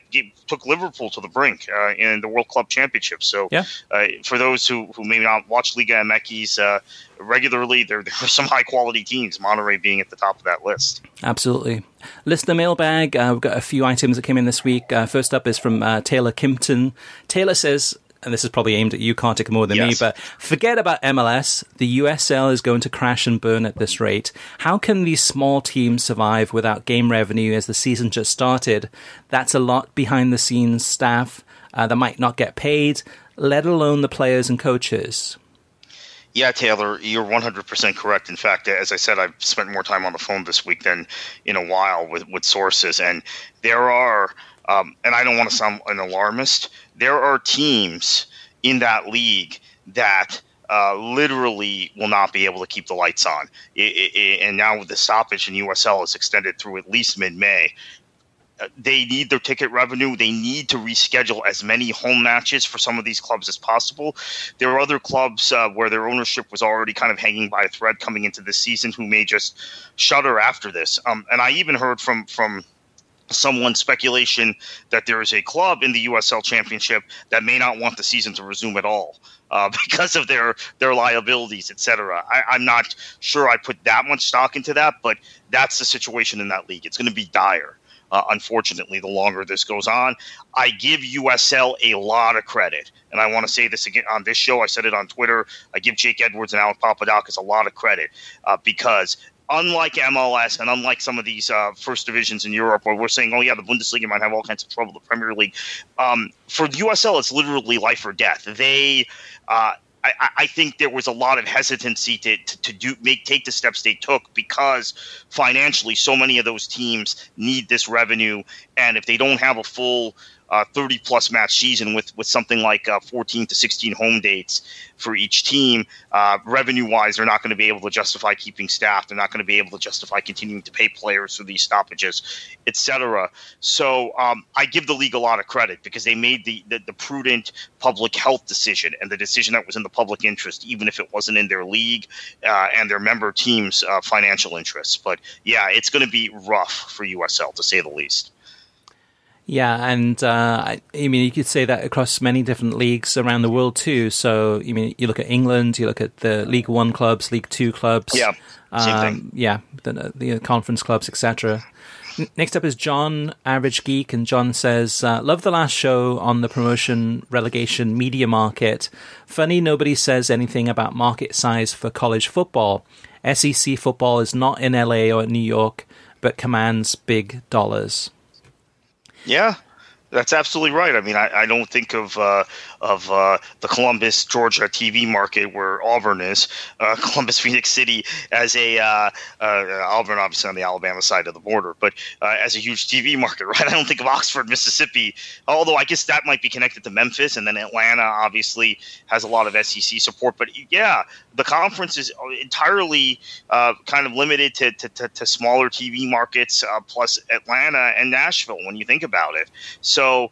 B: took Liverpool to the brink uh, in the World Club Championship. So
A: yeah.
B: Uh, for those who, who may not watch Liga MX uh, regularly, there, there are some high quality teams. Monterrey being at the top of that list.
A: Absolutely. Listener mailbag. we've got a few items that came in this week. first up is from Taylor Kimpton. Taylor says and this is probably aimed at you, Kartik, more than yes. me, but forget about MLS. The USL is going to crash and burn at this rate. How can these small teams survive without game revenue as the season just started? That's a lot behind the scenes staff uh, that might not get paid, let alone the players and coaches.
B: Yeah, Taylor, you're 100% correct. In fact, as I said, I've spent more time on the phone this week than in a while with, with sources. And there are, um, and I don't want to sound an alarmist, there are teams in that league that uh, literally will not be able to keep the lights on. It, it, and now with the stoppage in USL is extended through at least mid May. Uh, they need their ticket revenue. They need to reschedule as many home matches for some of these clubs as possible. There are other clubs uh, where their ownership was already kind of hanging by a thread coming into this season who may just shudder after this. Um, and I even heard from from someone speculation that there is a club in the USL Championship that may not want the season to resume at all uh, because of their their liabilities, etc. I'm not sure I put that much stock into that, but that's the situation in that league. It's going to be dire. Uh, unfortunately, the longer this goes on, I give USL a lot of credit, and I want to say this again on this show. I said it on Twitter. I give Jake Edwards and Alec Papadakis a lot of credit uh, because unlike MLS and unlike some of these uh, first divisions in Europe, where we're saying, oh yeah, the Bundesliga might have all kinds of trouble, the Premier League, um, for the USL, it's literally life or death. They uh, I, I, think there was a lot of hesitancy to, to, to, do make take the steps they took because financially so many of those teams need this revenue and if they don't have a full uh, 30 plus match season with with something like uh, 14 to 16 home dates for each team. Uh, revenue wise, they're not going to be able to justify keeping staff. They're not going to be able to justify continuing to pay players for these stoppages, etc. So um, I give the league a lot of credit because they made the, the, the prudent public health decision and the decision that was in the public interest, even if it wasn't in their league uh, and their member teams' uh, financial interests. But yeah, it's going to be rough for USL to say the least.
A: Yeah, and uh, I, I, mean, you could say that across many different leagues around the world too. So, I mean, you look at England, you look at the League One clubs, League Two clubs,
B: yeah, same
A: um,
B: thing.
A: yeah, the, the conference clubs, etc. Next up is John, Average Geek, and John says, uh, "Love the last show on the promotion relegation media market. Funny, nobody says anything about market size for college football. SEC football is not in LA or New York, but commands big dollars."
B: Yeah, that's absolutely right. I mean, I, I don't think of uh, of uh, the Columbus, Georgia TV market where Auburn is, uh, Columbus, Phenix City, as a uh, uh, Auburn, obviously on the Alabama side of the border, but uh, as a huge TV market, right? I don't think of Oxford, Mississippi, although I guess that might be connected to Memphis, and then Atlanta obviously has a lot of SEC support. But yeah, the conference is entirely kind of limited to, to, to, to smaller TV markets, plus Atlanta and Nashville when you think about it. So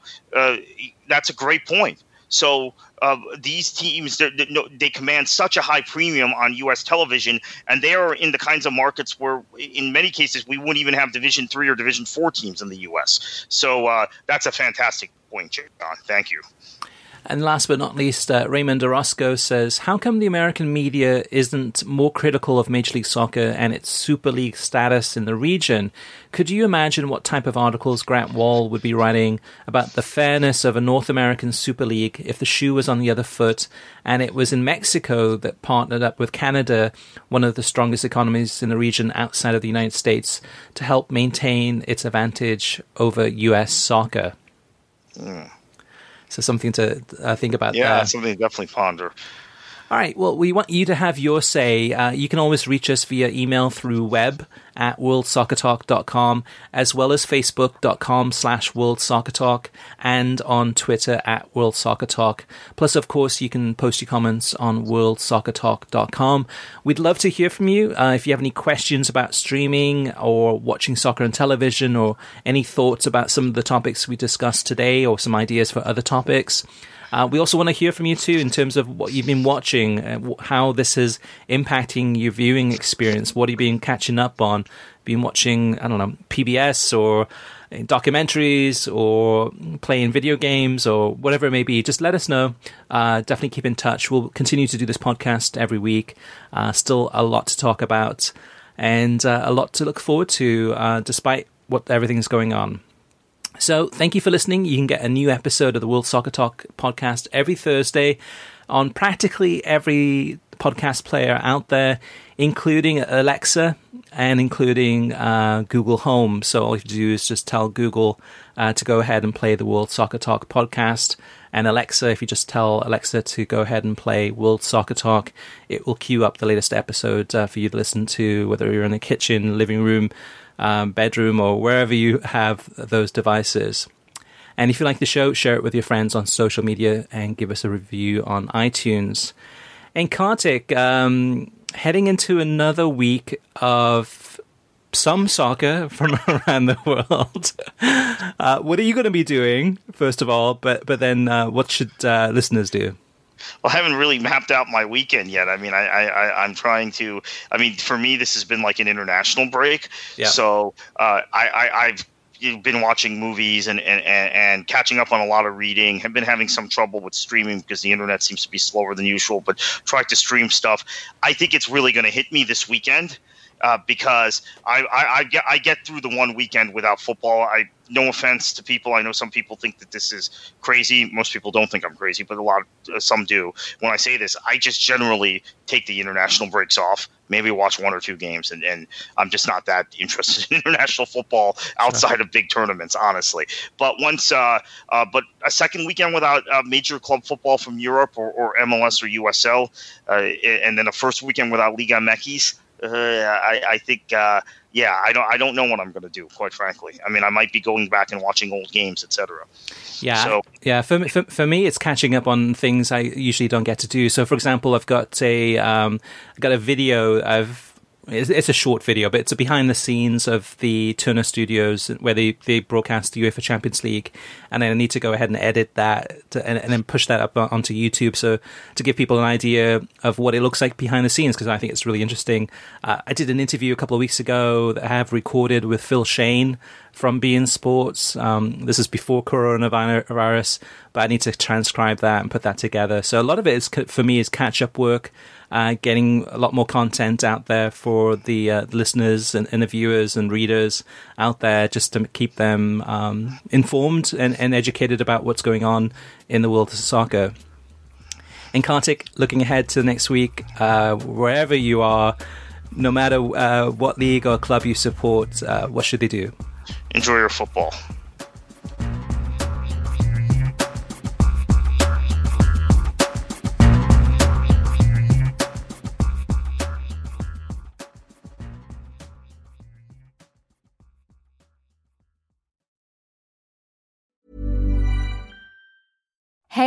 B: that's a great point. So uh, these teams they command such a high premium on U.S. television, and they are in the kinds of markets where, in many cases, we wouldn't even have Division three or Division four teams in the U.S. So uh, that's a fantastic point, John. Thank you.
A: And last but not least, uh, Raymond Orozco says, How come the American media isn't more critical of Major League Soccer and its Super League status in the region? Could you imagine what type of articles Grant Wahl would be writing about the fairness of a North American Super League if the shoe was on the other foot and it was in Mexico that partnered up with Canada, one of the strongest economies in the region outside of the United States, to help maintain its advantage over US soccer? Mm. So something to uh, think about.
B: Yeah,
A: there.
B: something to definitely ponder.
A: All right. Well, we want you to have your say. Uh, you can always reach us via email through web at worldsoccertalk.com, as well as facebook.com slash worldsoccertalk, and on Twitter at worldsoccertalk. Plus, of course, you can post your comments on worldsoccertalk.com. We'd love to hear from you. Uh, if you have any questions about streaming or watching soccer on television, or any thoughts about some of the topics we discussed today, or some ideas for other topics, uh, we also want to hear from you too in terms of what you've been watching, uh, how this is impacting your viewing experience. What have you been catching up on? Been watching, I don't know, PBS or documentaries or playing video games or whatever it may be, just let us know. Uh, definitely keep in touch. We'll continue to do this podcast every week. Uh, still a lot to talk about and uh, a lot to look forward to, uh, despite what everything's going on. So, thank you for listening. You can get a new episode of the World Soccer Talk podcast every Thursday on practically every podcast player out there, including Alexa and including uh, Google Home. So, all you have to do is just tell Google uh, to go ahead and play the World Soccer Talk podcast. And Alexa, if you just tell Alexa to go ahead and play World Soccer Talk, it will queue up the latest episode uh, for you to listen to, whether you're in the kitchen, living room, um, bedroom, or wherever you have those devices. And if you like the show, share it with your friends on social media and give us a review on iTunes. And Kartik, um, heading into another week of some soccer from around the world. Uh, what are you going to be doing, first of all? But but then, uh, what should uh, listeners do?
B: Well, I haven't really mapped out my weekend yet. I mean, I, I, I'm trying to. I mean, for me, this has been like an international break.
A: Yeah.
B: So uh, I, I, I've you've been watching movies and, and, and catching up on a lot of reading. Have been having some trouble with streaming because the internet seems to be slower than usual. But tried to stream stuff. I think it's really going to hit me this weekend uh, because I, I, I, get I get through the one weekend without football. I no offense to people. I know some people think that this is crazy. Most people don't think I'm crazy, but a lot of, uh, some do. When I say this, I just generally take the international breaks off. Maybe watch one or two games, and, and I'm just not that interested in international football outside of big tournaments, honestly. But once, uh, uh, but a second weekend without uh, major club football from Europe or, or MLS or USL, uh, and then a first weekend without Liga MX uh, I, I, think, uh, yeah, I don't, I don't know what I'm going to do. Quite frankly, I mean, I might be going back and watching old games, etc.
A: Yeah, so, yeah. For, for for me, it's catching up on things I usually don't get to do. So, for example, I've got a, um, I've got a video of it's, a short video, but it's a behind the scenes of the Turner Studios where they, they broadcast the UEFA Champions League, and then I need to go ahead and edit that to, and, and, then push that up onto YouTube. So to give people an idea of what it looks like behind the scenes, because I think it's really interesting. Uh, I did an interview a couple of weeks ago that I have recorded with Phil Schoen from beIN Sports. Um, this is before coronavirus, but I need to transcribe that and put that together. So a lot of it is for me is catch up work uh, getting a lot more content out there for the uh, listeners and, and, the viewers and readers out there just to keep them um, informed and, and, educated about what's going on in the world of soccer. And Kartik, looking ahead to next week, uh, wherever you are, no matter uh, what league or club you support, uh, what should they do?
B: Enjoy your football.